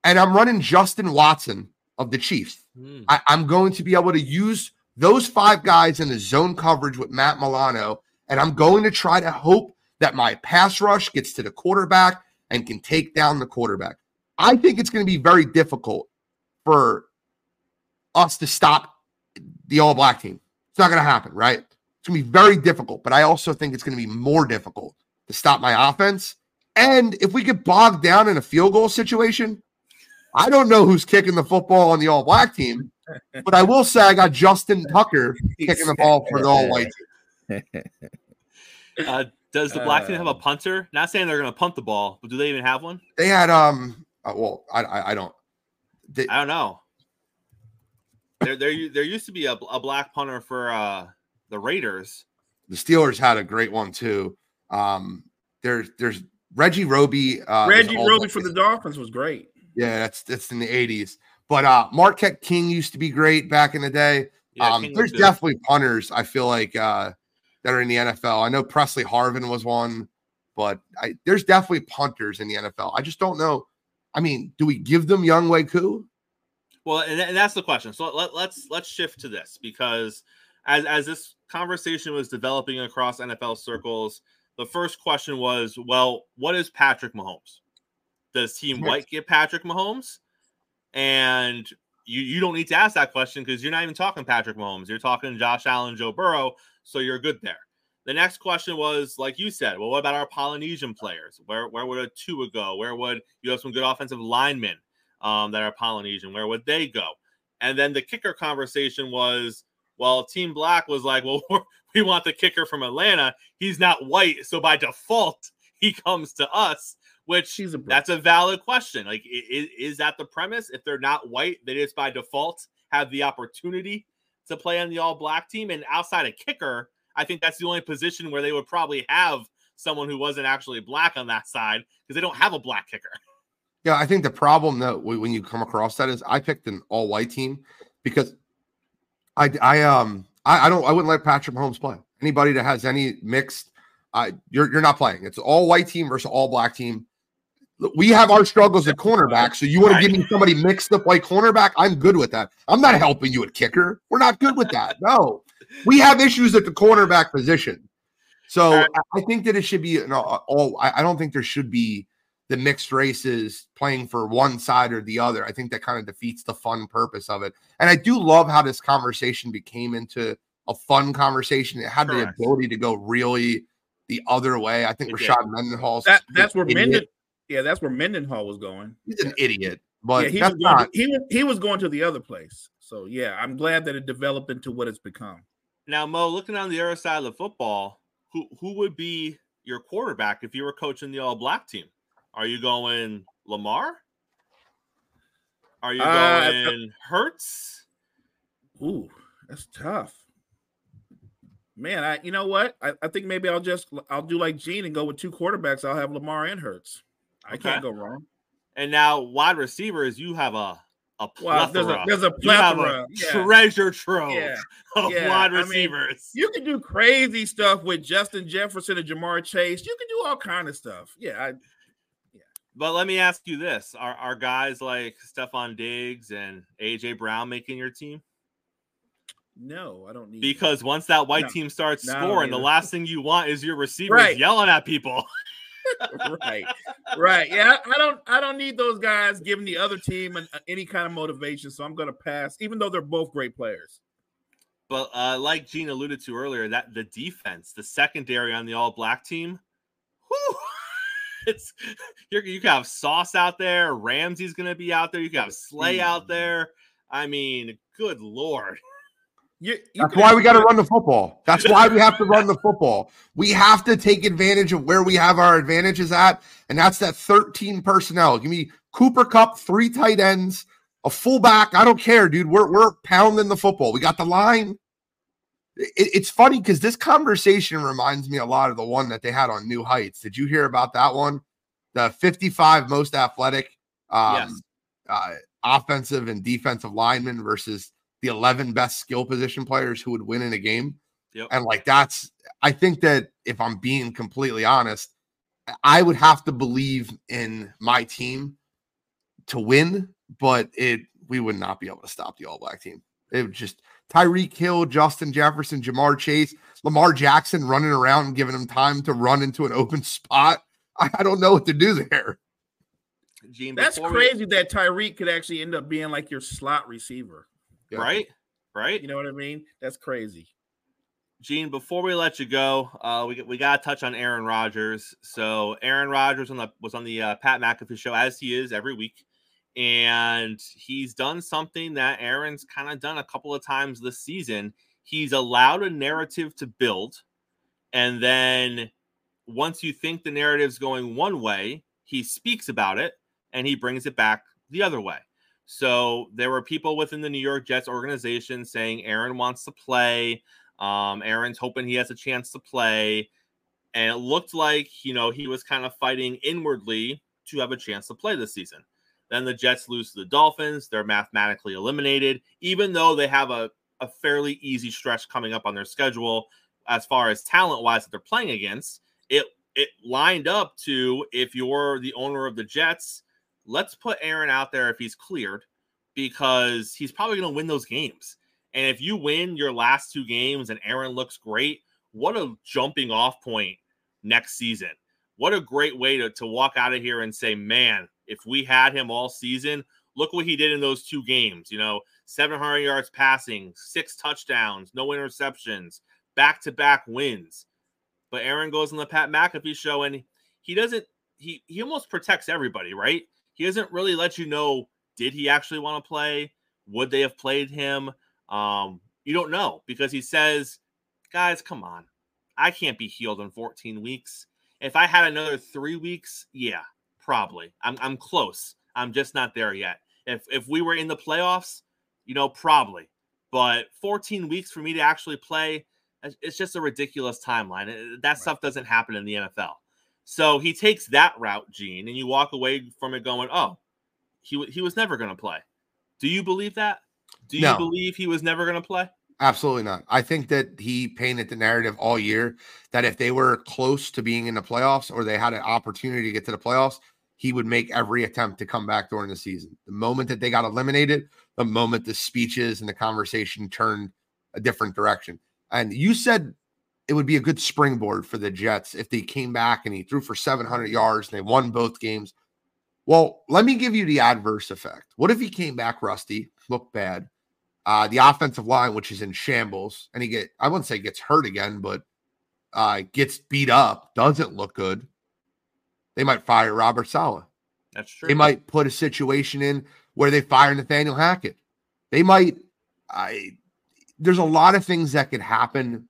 And I'm running Justin Watson of the Chiefs. Mm. I, I'm going to be able to use those five guys in the zone coverage with Matt Milano and I'm going to try to hope that my pass rush gets to the quarterback and can take down the quarterback. I think it's going to be very difficult for us to stop the all black team. It's not going to happen, right? It's going to be very difficult, but I also think it's going to be more difficult to stop my offense. And if we get bogged down in a field goal situation, I don't know who's kicking the football on the all black team, but I will say I got Justin Tucker kicking the ball for the all white team. Uh, does the black team have a Uh, punter? Not saying they're going to punt the ball, but do they even have one? They had um. Uh, well, I I, I don't. They, I don't know. There, there, there used to be a, a black punter for uh, the Raiders. the Steelers had a great one too. Um, there's there's Reggie Roby. Uh, Reggie all Roby for the Dolphins was great. Yeah, that's that's in the '80s. But uh, Marquette King used to be great back in the day. Yeah, um, there's definitely punters. I feel like uh, that are in the NFL. I know Pressley Harvin was one, but I, there's definitely punters in the NFL. I just don't know. I mean, do we give them Younghoe Koo? Well, and, and that's the question. So let, let's let's shift to this because as as this conversation was developing across NFL circles, the first question was, well, what is Patrick Mahomes? Does Team Yes. White get Patrick Mahomes? And you you don't need to ask that question because you're not even talking Patrick Mahomes. You're talking Josh Allen, Joe Burrow, so you're good there. The next question was, like you said, well, what about our Polynesian players? Where where would a Tua go? Where would you have some good offensive linemen um, that are Polynesian? Where would they go? And then the kicker conversation was, well, Team Black was like, well, we want the kicker from Atlanta. He's not white, so by default, he comes to us. Which She's a that's a valid question. Like, is, is that the premise? If they're not white, they just by default have the opportunity to play on the all black team. And outside a kicker, I think that's the only position where they would probably have someone who wasn't actually black on that side because they don't have a black kicker. Yeah, I think the problem though when you come across that is I picked an all white team because I I um I, I don't I wouldn't let Patrick Mahomes play. Anybody that has any mixed, uh, you're you're not playing. It's all white team versus all black team. We have our struggles at cornerback, so you want to give me somebody mixed up like cornerback? I'm good with that. I'm not helping you at kicker. We're not good with that. No, we have issues at the cornerback position. So uh, right. I think that it should be an uh, all. all- I don't think there should be the mixed races playing for one side or the other. I think that kind of defeats the fun purpose of it. And I do love how this conversation became into a fun conversation. It had Correct. the ability to go really the other way. I think It. Rashard Mendenhall. That that's where Menden. Yeah, that's where Mendenhall was going. He's an idiot, but yeah, he was, not. to, he was he was going to the other place. So yeah, I'm glad that it developed into what it's become. Now, Mo, looking on the other side of the football, who who would be your quarterback if you were coaching the all black team? Are you going Lamar? Are you Uh, going Hurts? Ooh, that's tough. Man, I you know what? I, I think maybe I'll just I'll do like Gene and go with two quarterbacks. I'll have Lamar and Hurts. I Okay. can't go wrong. And now wide receivers, you have a a Well, plethora. there's a there's a plethora. a Yeah. treasure trove Yeah. of Yeah, wide I mean, receivers. You can do crazy stuff with Justin Jefferson and Ja'Marr Chase. You can do all kind of stuff. Yeah, I, but let me ask you this: Are are guys like Stefon Diggs and AJ Brown making your team? no, I don't need Because once that white No. team starts No, scoring, the last thing you want is your receivers Right. yelling at people. right, right. Yeah, I don't. I don't need those guys giving the other team an, any kind of motivation. So I'm going to pass, even though they're both great players. But uh, like Gene alluded to earlier, that the defense, the secondary on the all black team, whew, it's you're, you can have Sauce out there, Ramsey's going to be out there, you can have Slay out there. I mean, good lord. You, you That's why we got to run the football. That's why we have to run the football. We have to take advantage of where we have our advantages at, and that's that 13 personnel. Give me Cooper Kupp, three tight ends, a fullback. I don't care, dude. We're we're pounding the football. We got the line. It- it's funny because this conversation reminds me a lot of the one that they had on New Heights. Did you hear about that one? The 55 most athletic um, Yes. uh, offensive and defensive linemen versus the 11 best skill position players who would win in a game. Yep. And like that's, I think that if I'm being completely honest, I would have to believe in my team to win, but it we would not be able to stop the all black team. It would just Tyreek Hill, Justin Jefferson, Ja'Marr Chase, Lamar Jackson running around and giving him time to run into an open spot. I, I don't know what to do there. Gene, That's before we- crazy that Tyreek could actually end up being like your slot receiver. Yeah. right? Right? You know what I mean? That's crazy. Gene, before we let you go, uh, we we got to touch on Aaron Rodgers. So Aaron Rodgers on the was on the uh, Pat McAfee show as he is every week, and he's done something that Aaron's kind of done a couple of times this season. He's allowed a narrative to build, And then once you think the narrative's going one way, he speaks about it and he brings it back the other way. So there were people within the New York Jets organization saying Aaron wants to play. Um, Aaron's hoping he has a chance to play. And it looked like, you know, he was kind of fighting inwardly to have a chance to play this season. Then the Jets lose to the Dolphins. They're mathematically eliminated, even though they have a, a fairly easy stretch coming up on their schedule as far as talent wise that they're playing against. It it lined up to if you're the owner of the Jets, let's put Aaron out there if he's cleared because he's probably going to win those games. And if you win your last two games and Aaron looks great, what a jumping off point next season. What a great way to, to walk out of here and say, man, if we had him all season, look what he did in those two games. You know, 700 yards passing, six touchdowns, no interceptions, back to back wins. But Aaron goes on the Pat McAfee show and he doesn't, he, he almost protects everybody, right? He doesn't really let you know, did he actually want to play? Would they have played him? Um, you don't know because he says, guys, come on. I can't be healed in 14 weeks. If I had another three weeks, yeah, probably. I'm, I'm close. I'm just not there yet. If, if we were in the playoffs, you know, probably. But 14 weeks for me to actually play, it's just a ridiculous timeline. That right. stuff doesn't happen in the NFL. So he takes that route, Gene, and you walk away from it going, "Oh, he he was never going to play." Do you believe that? Do you no. believe he was never going to play? Absolutely not. I think that he painted the narrative all year that if they were close to being in the playoffs or they had an opportunity to get to the playoffs, he would make every attempt to come back during the season. The moment that they got eliminated, the moment the speeches and the conversation turned a different direction. And you said it would be a good springboard for the Jets if they came back and he threw for 700 yards and they won both games. Well, let me give you the adverse effect. What if he came back rusty, looked bad? Uh, the offensive line, which is in shambles, and he get I wouldn't say gets hurt again, but uh, gets beat up, doesn't look good. They might fire Robert Saleh. That's true. They might put a situation in where they fire Nathaniel Hackett. They might. I there's a lot of things that could happen,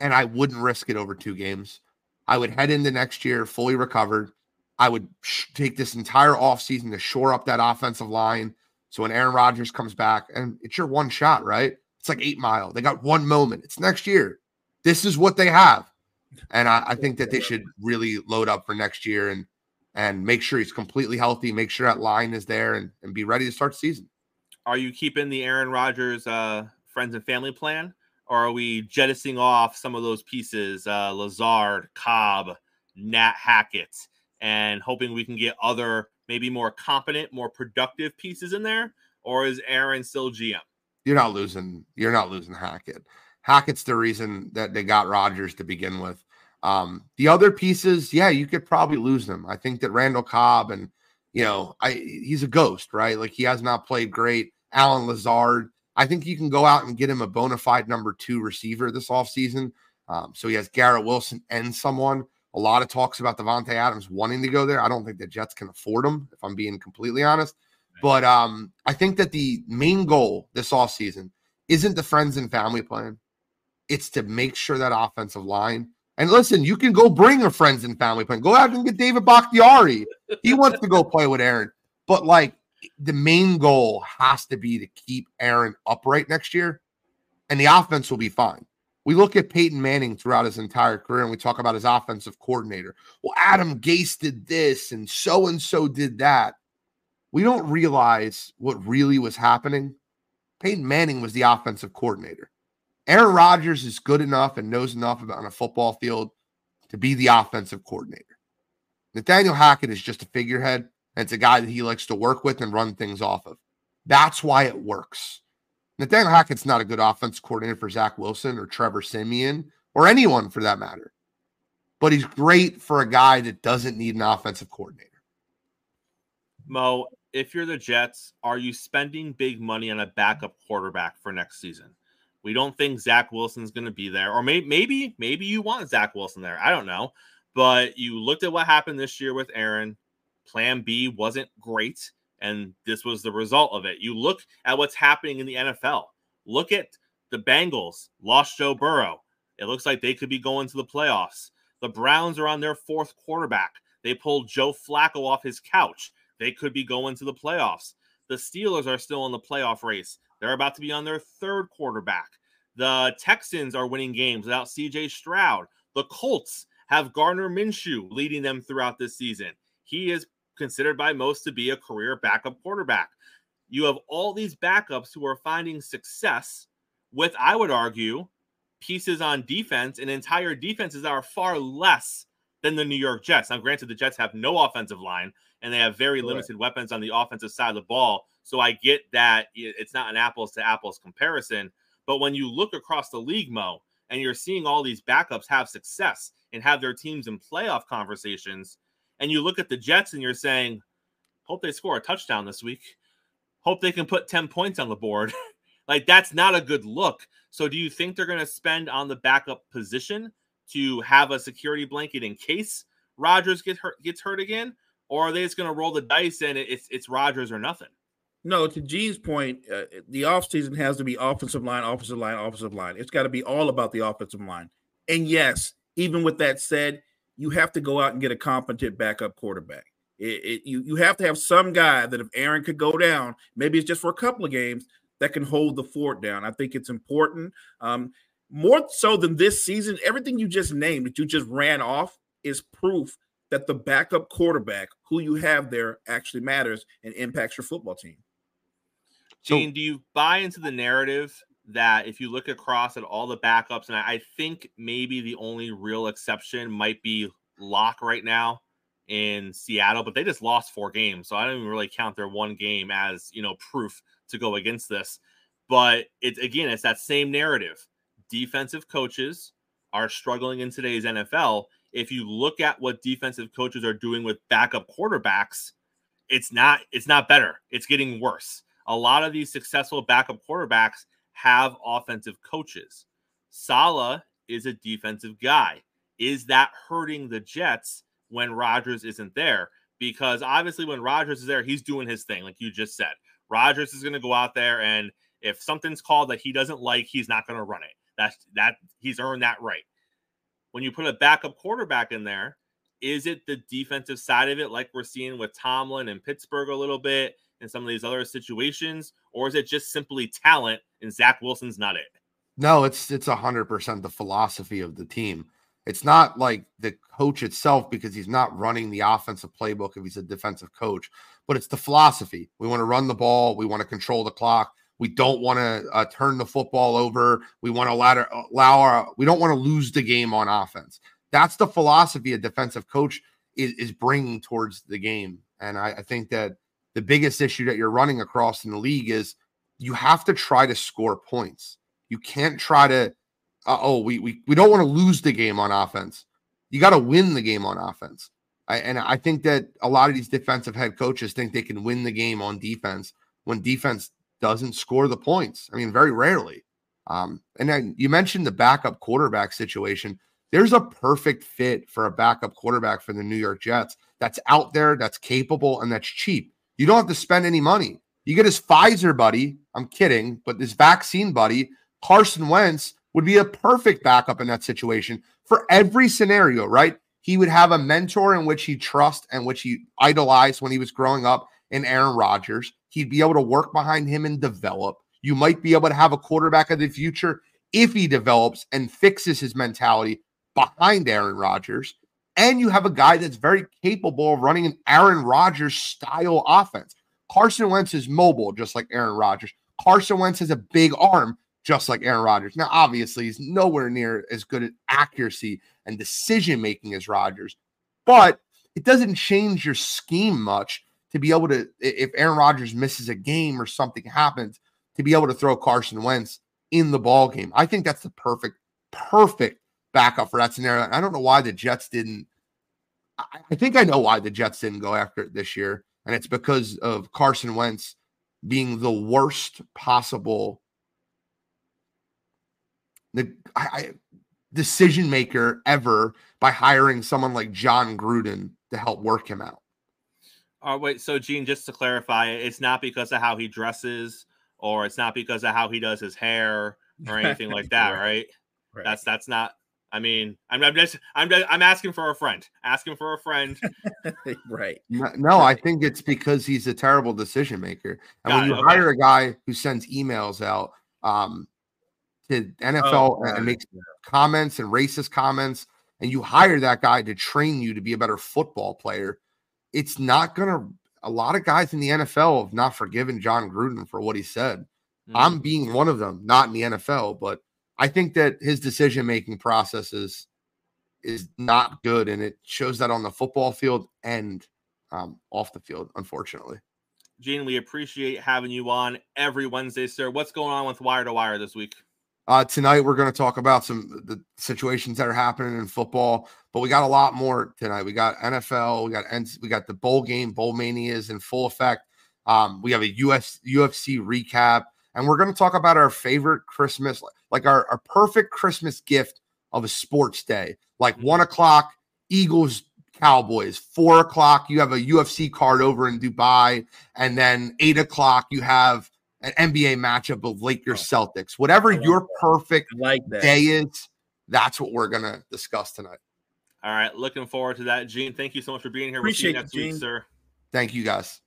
and I wouldn't risk it over two games. I would head into next year fully recovered. I would sh- take this entire offseason to shore up that offensive line so when Aaron Rodgers comes back, and it's your one shot, right? It's like eight mile. They got one moment. It's next year. This is what they have. And I, I think that they should really load up for next year and and make sure he's completely healthy, make sure that line is there and, and be ready to start the season. Are you keeping the Aaron Rodgers uh, friends and family plan? Or are we jettisoning off some of those pieces, uh, Lazard, Cobb, Nat Hackett, and hoping we can get other maybe more competent, more productive pieces in there, or is Aaron still GM? You're not losing. You're not losing Hackett. Hackett's the reason that they got Rodgers to begin with. Um, the other pieces, yeah, you could probably lose them. I think that Randall Cobb and you know, I he's a ghost, right? Like he has not played great. Allen Lazard. I think you can go out and get him a bona fide number two receiver this offseason. Um, so he has Garrett Wilson and someone. A lot of talks about Davante Adams wanting to go there. I don't think the Jets can afford him, if I'm being completely honest. But um, I think that the main goal this offseason isn't the friends and family plan. It's to make sure that offensive line. And listen, you can go bring a friends and family plan. Go out and get David Bakhtiari. He wants to go play with Aaron. But like the main goal has to be to keep Aaron upright next year, and the offense will be fine. We look at Peyton Manning throughout his entire career and we talk about his offensive coordinator. Well, Adam Gase did this and so and so did that. We don't realize what really was happening. Peyton Manning was the offensive coordinator. Aaron Rodgers is good enough and knows enough about on a football field to be the offensive coordinator. Nathaniel Hackett is just a figurehead, and it's a guy that he likes to work with and run things off of. That's why it works. Nathaniel Hackett's not a good offense coordinator for Zach Wilson or Trevor Siemian or anyone for that matter. But he's great for a guy that doesn't need an offensive coordinator. Mo, if you're the Jets, are you spending big money on a backup quarterback for next season? We don't think Zach Wilson's going to be there, or maybe, maybe, maybe you want Zach Wilson there. I don't know, but you looked at what happened this year with Aaron. Plan B wasn't great. And this was the result of it. You look at what's happening in the NFL. Look at the Bengals lost Joe Burrow. It looks like they could be going to the playoffs. The Browns are on their fourth quarterback. They pulled Joe Flacco off his couch. They could be going to the playoffs. The Steelers are still in the playoff race. They're about to be on their third quarterback. The Texans are winning games without CJ Stroud. The Colts have Gardner Minshew leading them throughout this season. He is considered by most to be a career backup quarterback. You have all these backups who are finding success with, I would argue, pieces on defense and entire defenses that are far less than the New York Jets. Now, granted, the Jets have no offensive line and they have very limited weapons on the offensive side of the ball. So I get that it's not an apples to apples comparison. But when you look across the league, Mo, and you're seeing all these backups have success and have their teams in playoff conversations, and you look at the Jets and you're saying, hope they score a touchdown this week. Hope they can put 10 points on the board. like, that's not a good look. So, do you think they're going to spend on the backup position to have a security blanket in case Rodgers get hurt, gets hurt again? Or are they just going to roll the dice and it's, it's Rodgers or nothing? No, to Gene's point, uh, the offseason has to be offensive line, offensive line, offensive line. It's got to be all about the offensive line. And yes, even with that said, you have to go out and get a competent backup quarterback. It, it, you, you have to have some guy that if Aaron could go down, maybe it's just for a couple of games, that can hold the fort down. I think it's important. Um, more so than this season, everything you just named that you just ran off is proof that the backup quarterback who you have there actually matters and impacts your football team. Gene, so, do you buy into the narrative that if you look across at all the backups, and I, I think maybe the only real exception might be Lock right now in Seattle, but they just lost four games, so I don't even really count their one game as you know proof to go against this. But it's again, it's that same narrative. Defensive coaches are struggling in today's NFL. If you look at what defensive coaches are doing with backup quarterbacks, it's not it's not better. It's getting worse a lot of these successful backup quarterbacks have offensive coaches. Saleh is a defensive guy. Is that hurting the Jets when Rodgers isn't there? Because obviously, when Rodgers is there, he's doing his thing, like you just said. Rodgers is going to go out there, and if something's called that he doesn't like, he's not going to run it. That's that he's earned that right. When you put a backup quarterback in there, is it the defensive side of it, like we're seeing with Tomlin and Pittsburgh a little bit? and some of these other situations, or is it just simply talent and Zach Wilson's not it? No, it's it's a hundred percent the philosophy of the team. It's not like the coach itself because he's not running the offensive playbook if he's a defensive coach, but it's the philosophy. We want to run the ball, we want to control the clock. We don't want to uh, turn the football over. We want to allow, allow our, we don't want to lose the game on offense. That's the philosophy a defensive coach is, is bringing towards the game. And I, I think that the biggest issue that you're running across in the league is you have to try to score points. You can't try to, uh, oh, we, we, we don't want to lose the game on offense. You got to win the game on offense. I, and I think that a lot of these defensive head coaches think they can win the game on defense when defense doesn't score the points. I mean, very rarely. Um, and then you mentioned the backup quarterback situation. There's a perfect fit for a backup quarterback for the New York Jets that's out there, that's capable, and that's cheap. You don't have to spend any money. You get his Pfizer buddy. I'm kidding, but this vaccine buddy, Carson Wentz, would be a perfect backup in that situation for every scenario, right? He would have a mentor in which he trusts and which he idolized when he was growing up in Aaron Rodgers. He'd be able to work behind him and develop. You might be able to have a quarterback of the future if he develops and fixes his mentality behind Aaron Rodgers and you have a guy that's very capable of running an Aaron Rodgers style offense. Carson Wentz is mobile, just like Aaron Rodgers. Carson Wentz has a big arm, just like Aaron Rodgers. Now, obviously, he's nowhere near as good at accuracy and decision making as Rodgers, but it doesn't change your scheme much to be able to, if Aaron Rodgers misses a game or something happens, to be able to throw Carson Wentz in the ball game. I think that's the perfect, perfect backup for that scenario. I don't know why the Jets didn't. I think I know why the Jets didn't go after it this year, and it's because of Carson Wentz being the worst possible the I, I, decision maker ever by hiring someone like Jon Gruden to help work him out. Oh, wait. So, Gene, just to clarify, it's not because of how he dresses, or it's not because of how he does his hair, or anything like that, right? Right. That's that's not. I mean, I'm, I'm just I'm just, I'm asking for a friend. Asking for a friend. right. No, no, I think it's because he's a terrible decision maker. And Got when it, you okay. hire a guy who sends emails out um, to NFL Oh, and- and right. makes comments and racist comments, and you hire that guy to train you to be a better football player, it's not going to. A lot of guys in the NFL have not forgiven Jon Gruden for what he said. Mm. I'm being one of them, not in the NFL, but I think that his decision making process is is not good, and it shows that on the football field and um, off the field, unfortunately. Gene, we appreciate having you on every Wednesday, sir. What's going on with Wire to Wire this week? Uh, tonight we're going to talk about some the situations that are happening in football, but we got a lot more tonight. We got NFL, we got N- we got the bowl game, bowl mania is in full effect. Um, we have a US UFC recap, and we're going to talk about our favorite Christmas, like our, our perfect Christmas gift of a sports day. Like mm-hmm. one o'clock, Eagles, Cowboys. Four o'clock, you have a UFC card over in Dubai, and then eight o'clock, you have an NBA matchup of Lakers oh. Celtics. Whatever I love your that. perfect like that. day is, that's what we're gonna discuss tonight. All right, looking forward to that. Gene, thank you so much for being here. Appreciate we'll see you next week, Gene. sir. Thank you guys.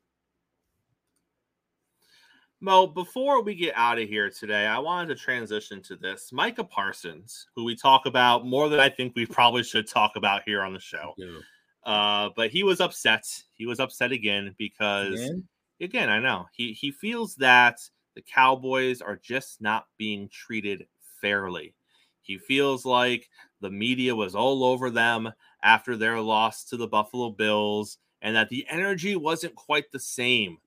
Mo, before we get out of here today, I wanted to transition to this. Micah Parsons, who we talk about more than I think we probably should talk about here on the show. Yeah. Uh, but he was upset. He was upset again because Again? again, I know he he feels that the Cowboys are just not being treated fairly. He feels like the media was all over them after their loss to the Buffalo Bills and that the energy wasn't quite the same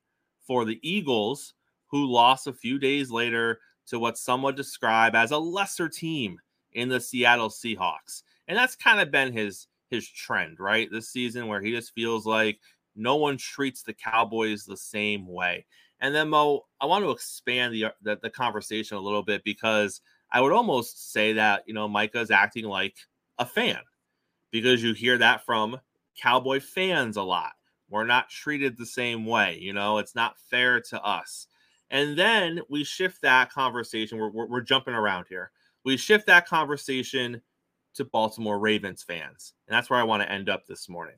for the Eagles who lost a few days later to what some would describe as a lesser team in the Seattle Seahawks. And that's kind of been his his trend, right? This season where he just feels like no one treats the Cowboys the same way. And then Mo, I want to expand the, the the conversation a little bit because I would almost say that you know Micah is acting like a fan because you hear that from Cowboy fans a lot. We're not treated the same way, you know. It's not fair to us. And then we shift that conversation. We're, we're, we're jumping around here. We shift that conversation to Baltimore Ravens fans, and that's where I want to end up this morning.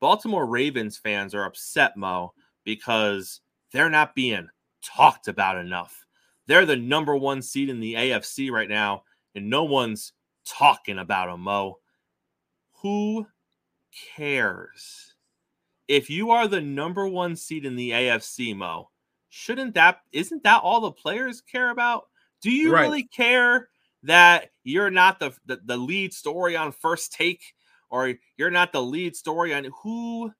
Baltimore Ravens fans are upset, Mo, because they're not being talked about enough. They're the number one seed in the AFC right now, and no one's talking about them, Mo. Who cares? If you are the number one seed in the AFC, Mo, shouldn't that isn't that all the players care about? Do you Right. really care that you're not the, the the lead story on first take, or you're not the lead story on who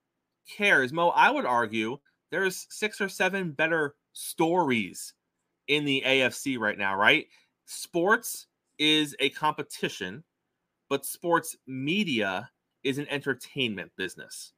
cares? Mo, I would argue there's six or seven better stories in the AFC right now, right? Sports is a competition, but sports media is an entertainment business.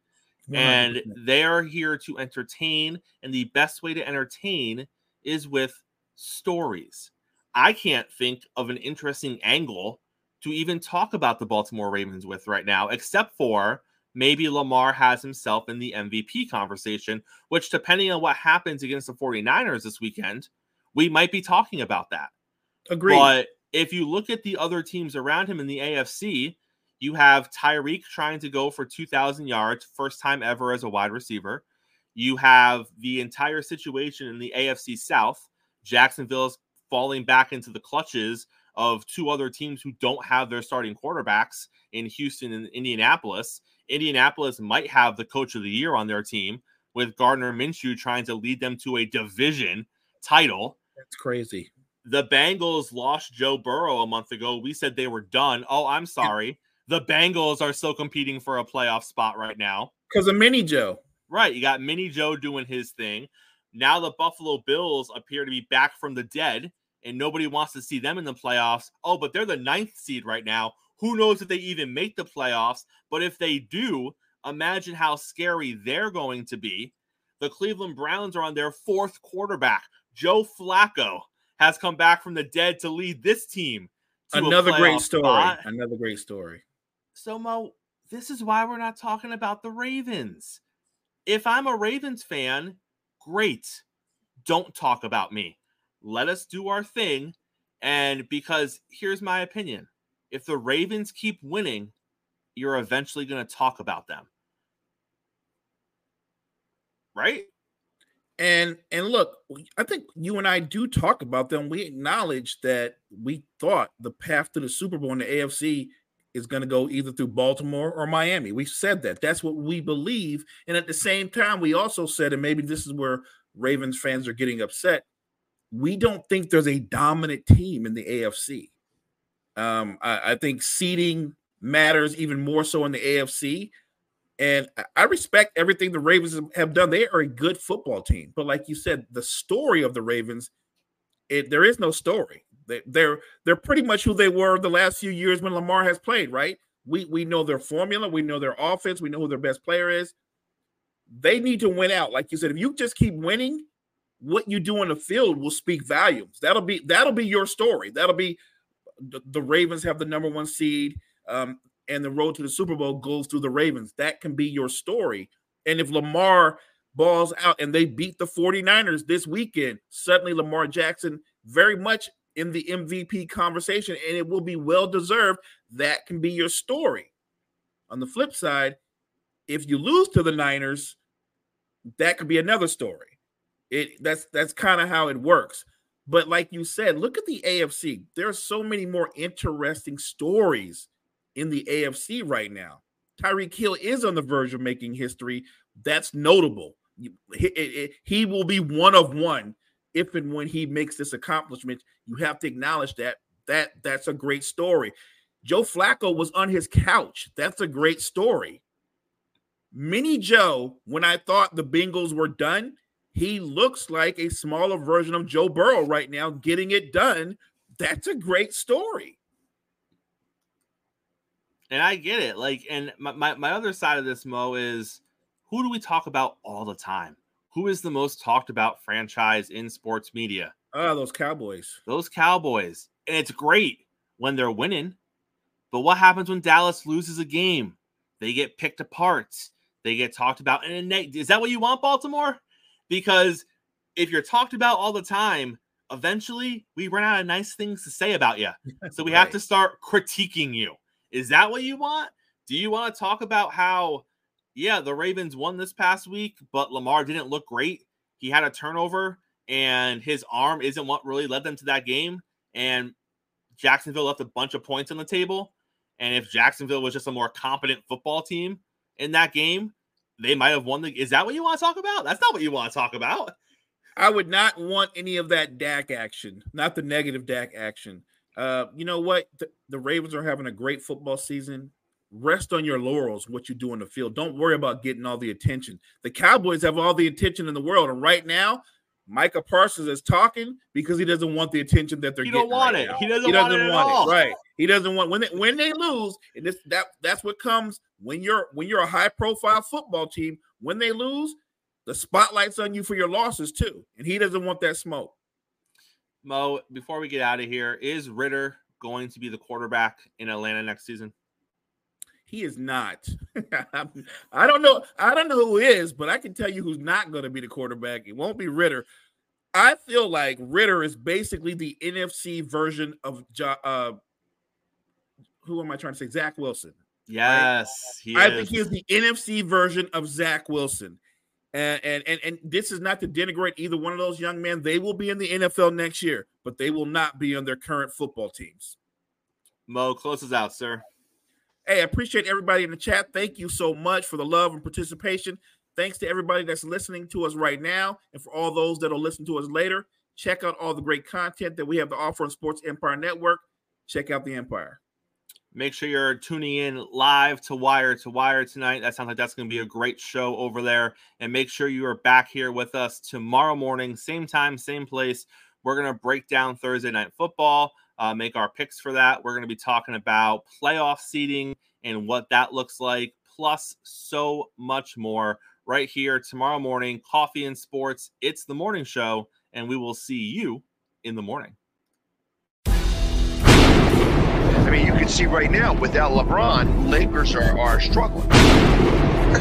And 100%. they are here to entertain, and the best way to entertain is with stories. I can't think of an interesting angle to even talk about the Baltimore Ravens with right now, except for maybe Lamar has himself in the MVP conversation, which, depending on what happens against the 49ers this weekend, we might be talking about that. Agreed. But if you look at the other teams around him in the AFC, you have Tyreek trying to go for 2,000 yards, first time ever as a wide receiver. You have the entire situation in the AFC South. Jacksonville's falling back into the clutches of two other teams who don't have their starting quarterbacks in Houston and Indianapolis. Indianapolis might have the coach of the year on their team with Gardner Minshew trying to lead them to a division title That's crazy. the Bengals lost Joe Burrow a month ago. We said they were done. Oh, I'm sorry. The Bengals are still competing for a playoff spot right now. Because of Mini Joe. Right. You got Mini Joe doing his thing. Now the Buffalo Bills appear to be back from the dead, and nobody wants to see them in the playoffs. Oh, but they're the ninth seed right now. Who knows if they even make the playoffs? But if they do, imagine how scary they're going to be. The Cleveland Browns are on their fourth quarterback. Joe Flacco has come back from the dead to lead this team. Another great story. spot. Another great story. So, Mo, this is why we're not talking about the Ravens. If I'm a Ravens fan, great. Don't talk about me. Let us do our thing. And because here's my opinion if the Ravens keep winning, you're eventually going to talk about them. Right? And and look, I think you and I do talk about them. We acknowledge that we thought the path to the Super Bowl in the AFC is going to go either through Baltimore or Miami. We said that. That's what we believe. And at the same time, we also said, and maybe this is where Ravens fans are getting upset. We don't think there's a dominant team in the AFC. Um, I, I think seeding matters even more so in the AFC. And I respect everything the Ravens have done. They are a good football team. But like you said, the story of the Ravens, it, there is no story. They, they're they're pretty much who they were the last few years when Lamar has played, right? We we know their formula, we know their offense, we know who their best player is. They need to win out. Like you said, if you just keep winning, what you do on the field will speak volumes. That'll be that'll be your story. That'll be the, the Ravens have the number one seed. Um, and the road to the Super Bowl goes through the Ravens. That can be your story. And if Lamar balls out and they beat the 49ers this weekend, suddenly Lamar Jackson very much in the MVP conversation and it will be well deserved. That can be your story. On the flip side, if you lose to the Niners, that could be another story. It that's that's kind of how it works. But like you said, look at the AFC. There are so many more interesting stories in the AFC right now. Tyreek Hill is on the verge of making history. That's notable. He, he will be one of one if and when he makes this accomplishment. You have to acknowledge that. That that's a great story. Joe Flacco was on his couch. That's a great story. Mini Joe, when I thought the Bengals were done, he looks like a smaller version of Joe Burrow right now, getting it done. That's a great story and I get it. Like, and my, my, my other side of this, Mo, is who do we talk about all the time? Who is the most talked about franchise in sports media? Ah, those Cowboys. Those Cowboys. And it's great when they're winning. But what happens when Dallas loses a game? They get picked apart. They get talked about. And is that what you want, Baltimore? Because if you're talked about all the time, eventually we run out of nice things to say about you. So we right. have to start critiquing you. Is that what you want? Do you want to talk about how, yeah, the Ravens won this past week, but Lamar didn't look great? He had a turnover, and his arm isn't what really led them to that game. And Jacksonville left a bunch of points on the table. And if Jacksonville was just a more competent football team in that game, they might have won the. Is that what you want to talk about? That's not what you want to talk about. I would not want any of that DAC action, not the negative DAC action. Uh, you know what? The, the, Ravens are having a great football season. Rest on your laurels, what you do in the field. Don't worry about getting all the attention. The Cowboys have all the attention in the world, and right now, Micah Parsons is talking because he doesn't want the attention that they're he getting. Don't want right it. Now. He doesn't, he doesn't want, it, want it. Right. He doesn't want when they, when they lose, and this that that's what comes when you're when you're a high profile football team. When they lose, the spotlight's on you for your losses too, and he doesn't want that smoke. Mo, before we get out of here, is Ridder going to be the quarterback in Atlanta next season? He is not. I don't know. I don't know who is, but I can tell you who's not going to be the quarterback. It won't be Ridder. I feel like Ridder is basically the NFC version of uh, who am I trying to say? Zach Wilson. Yes, right? I think he is the NFC version of Zach Wilson. And, and and and this is not to denigrate either one of those young men. They will be in the NFL next year, but they will not be on their current football teams. Mo, closes out, sir. Hey, I appreciate everybody in the chat. Thank you so much for the love and participation. Thanks to everybody that's listening to us right now, and for all those that'll listen to us later. Check out all the great content that we have to offer on Sports Empire Network. Check out the Empire. Make sure you're tuning in live to Wire to Wire tonight. That sounds like that's going to be a great show over there. And make sure you are back here with us tomorrow morning, same time, same place. We're going to break down Thursday night football, uh, make our picks for that. We're going to be talking about playoff seeding and what that looks like, plus so much more right here tomorrow morning. Coffee and sports. It's the morning show, and we will see you in the morning. I mean, you can see right now without LeBron, Lakers are, are struggling.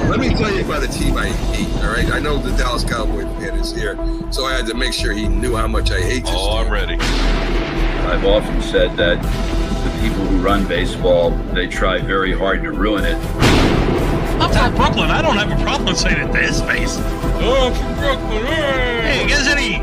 Let me tell you about the team I hate. All right, I know the Dallas Cowboy fan is here, so I had to make sure he knew how much I hate. This oh, team. I'm ready. I've often said that the people who run baseball, they try very hard to ruin it. I'm from Brooklyn. I don't have a problem saying it to his face. Oh, from Brooklyn. Hey, you guys any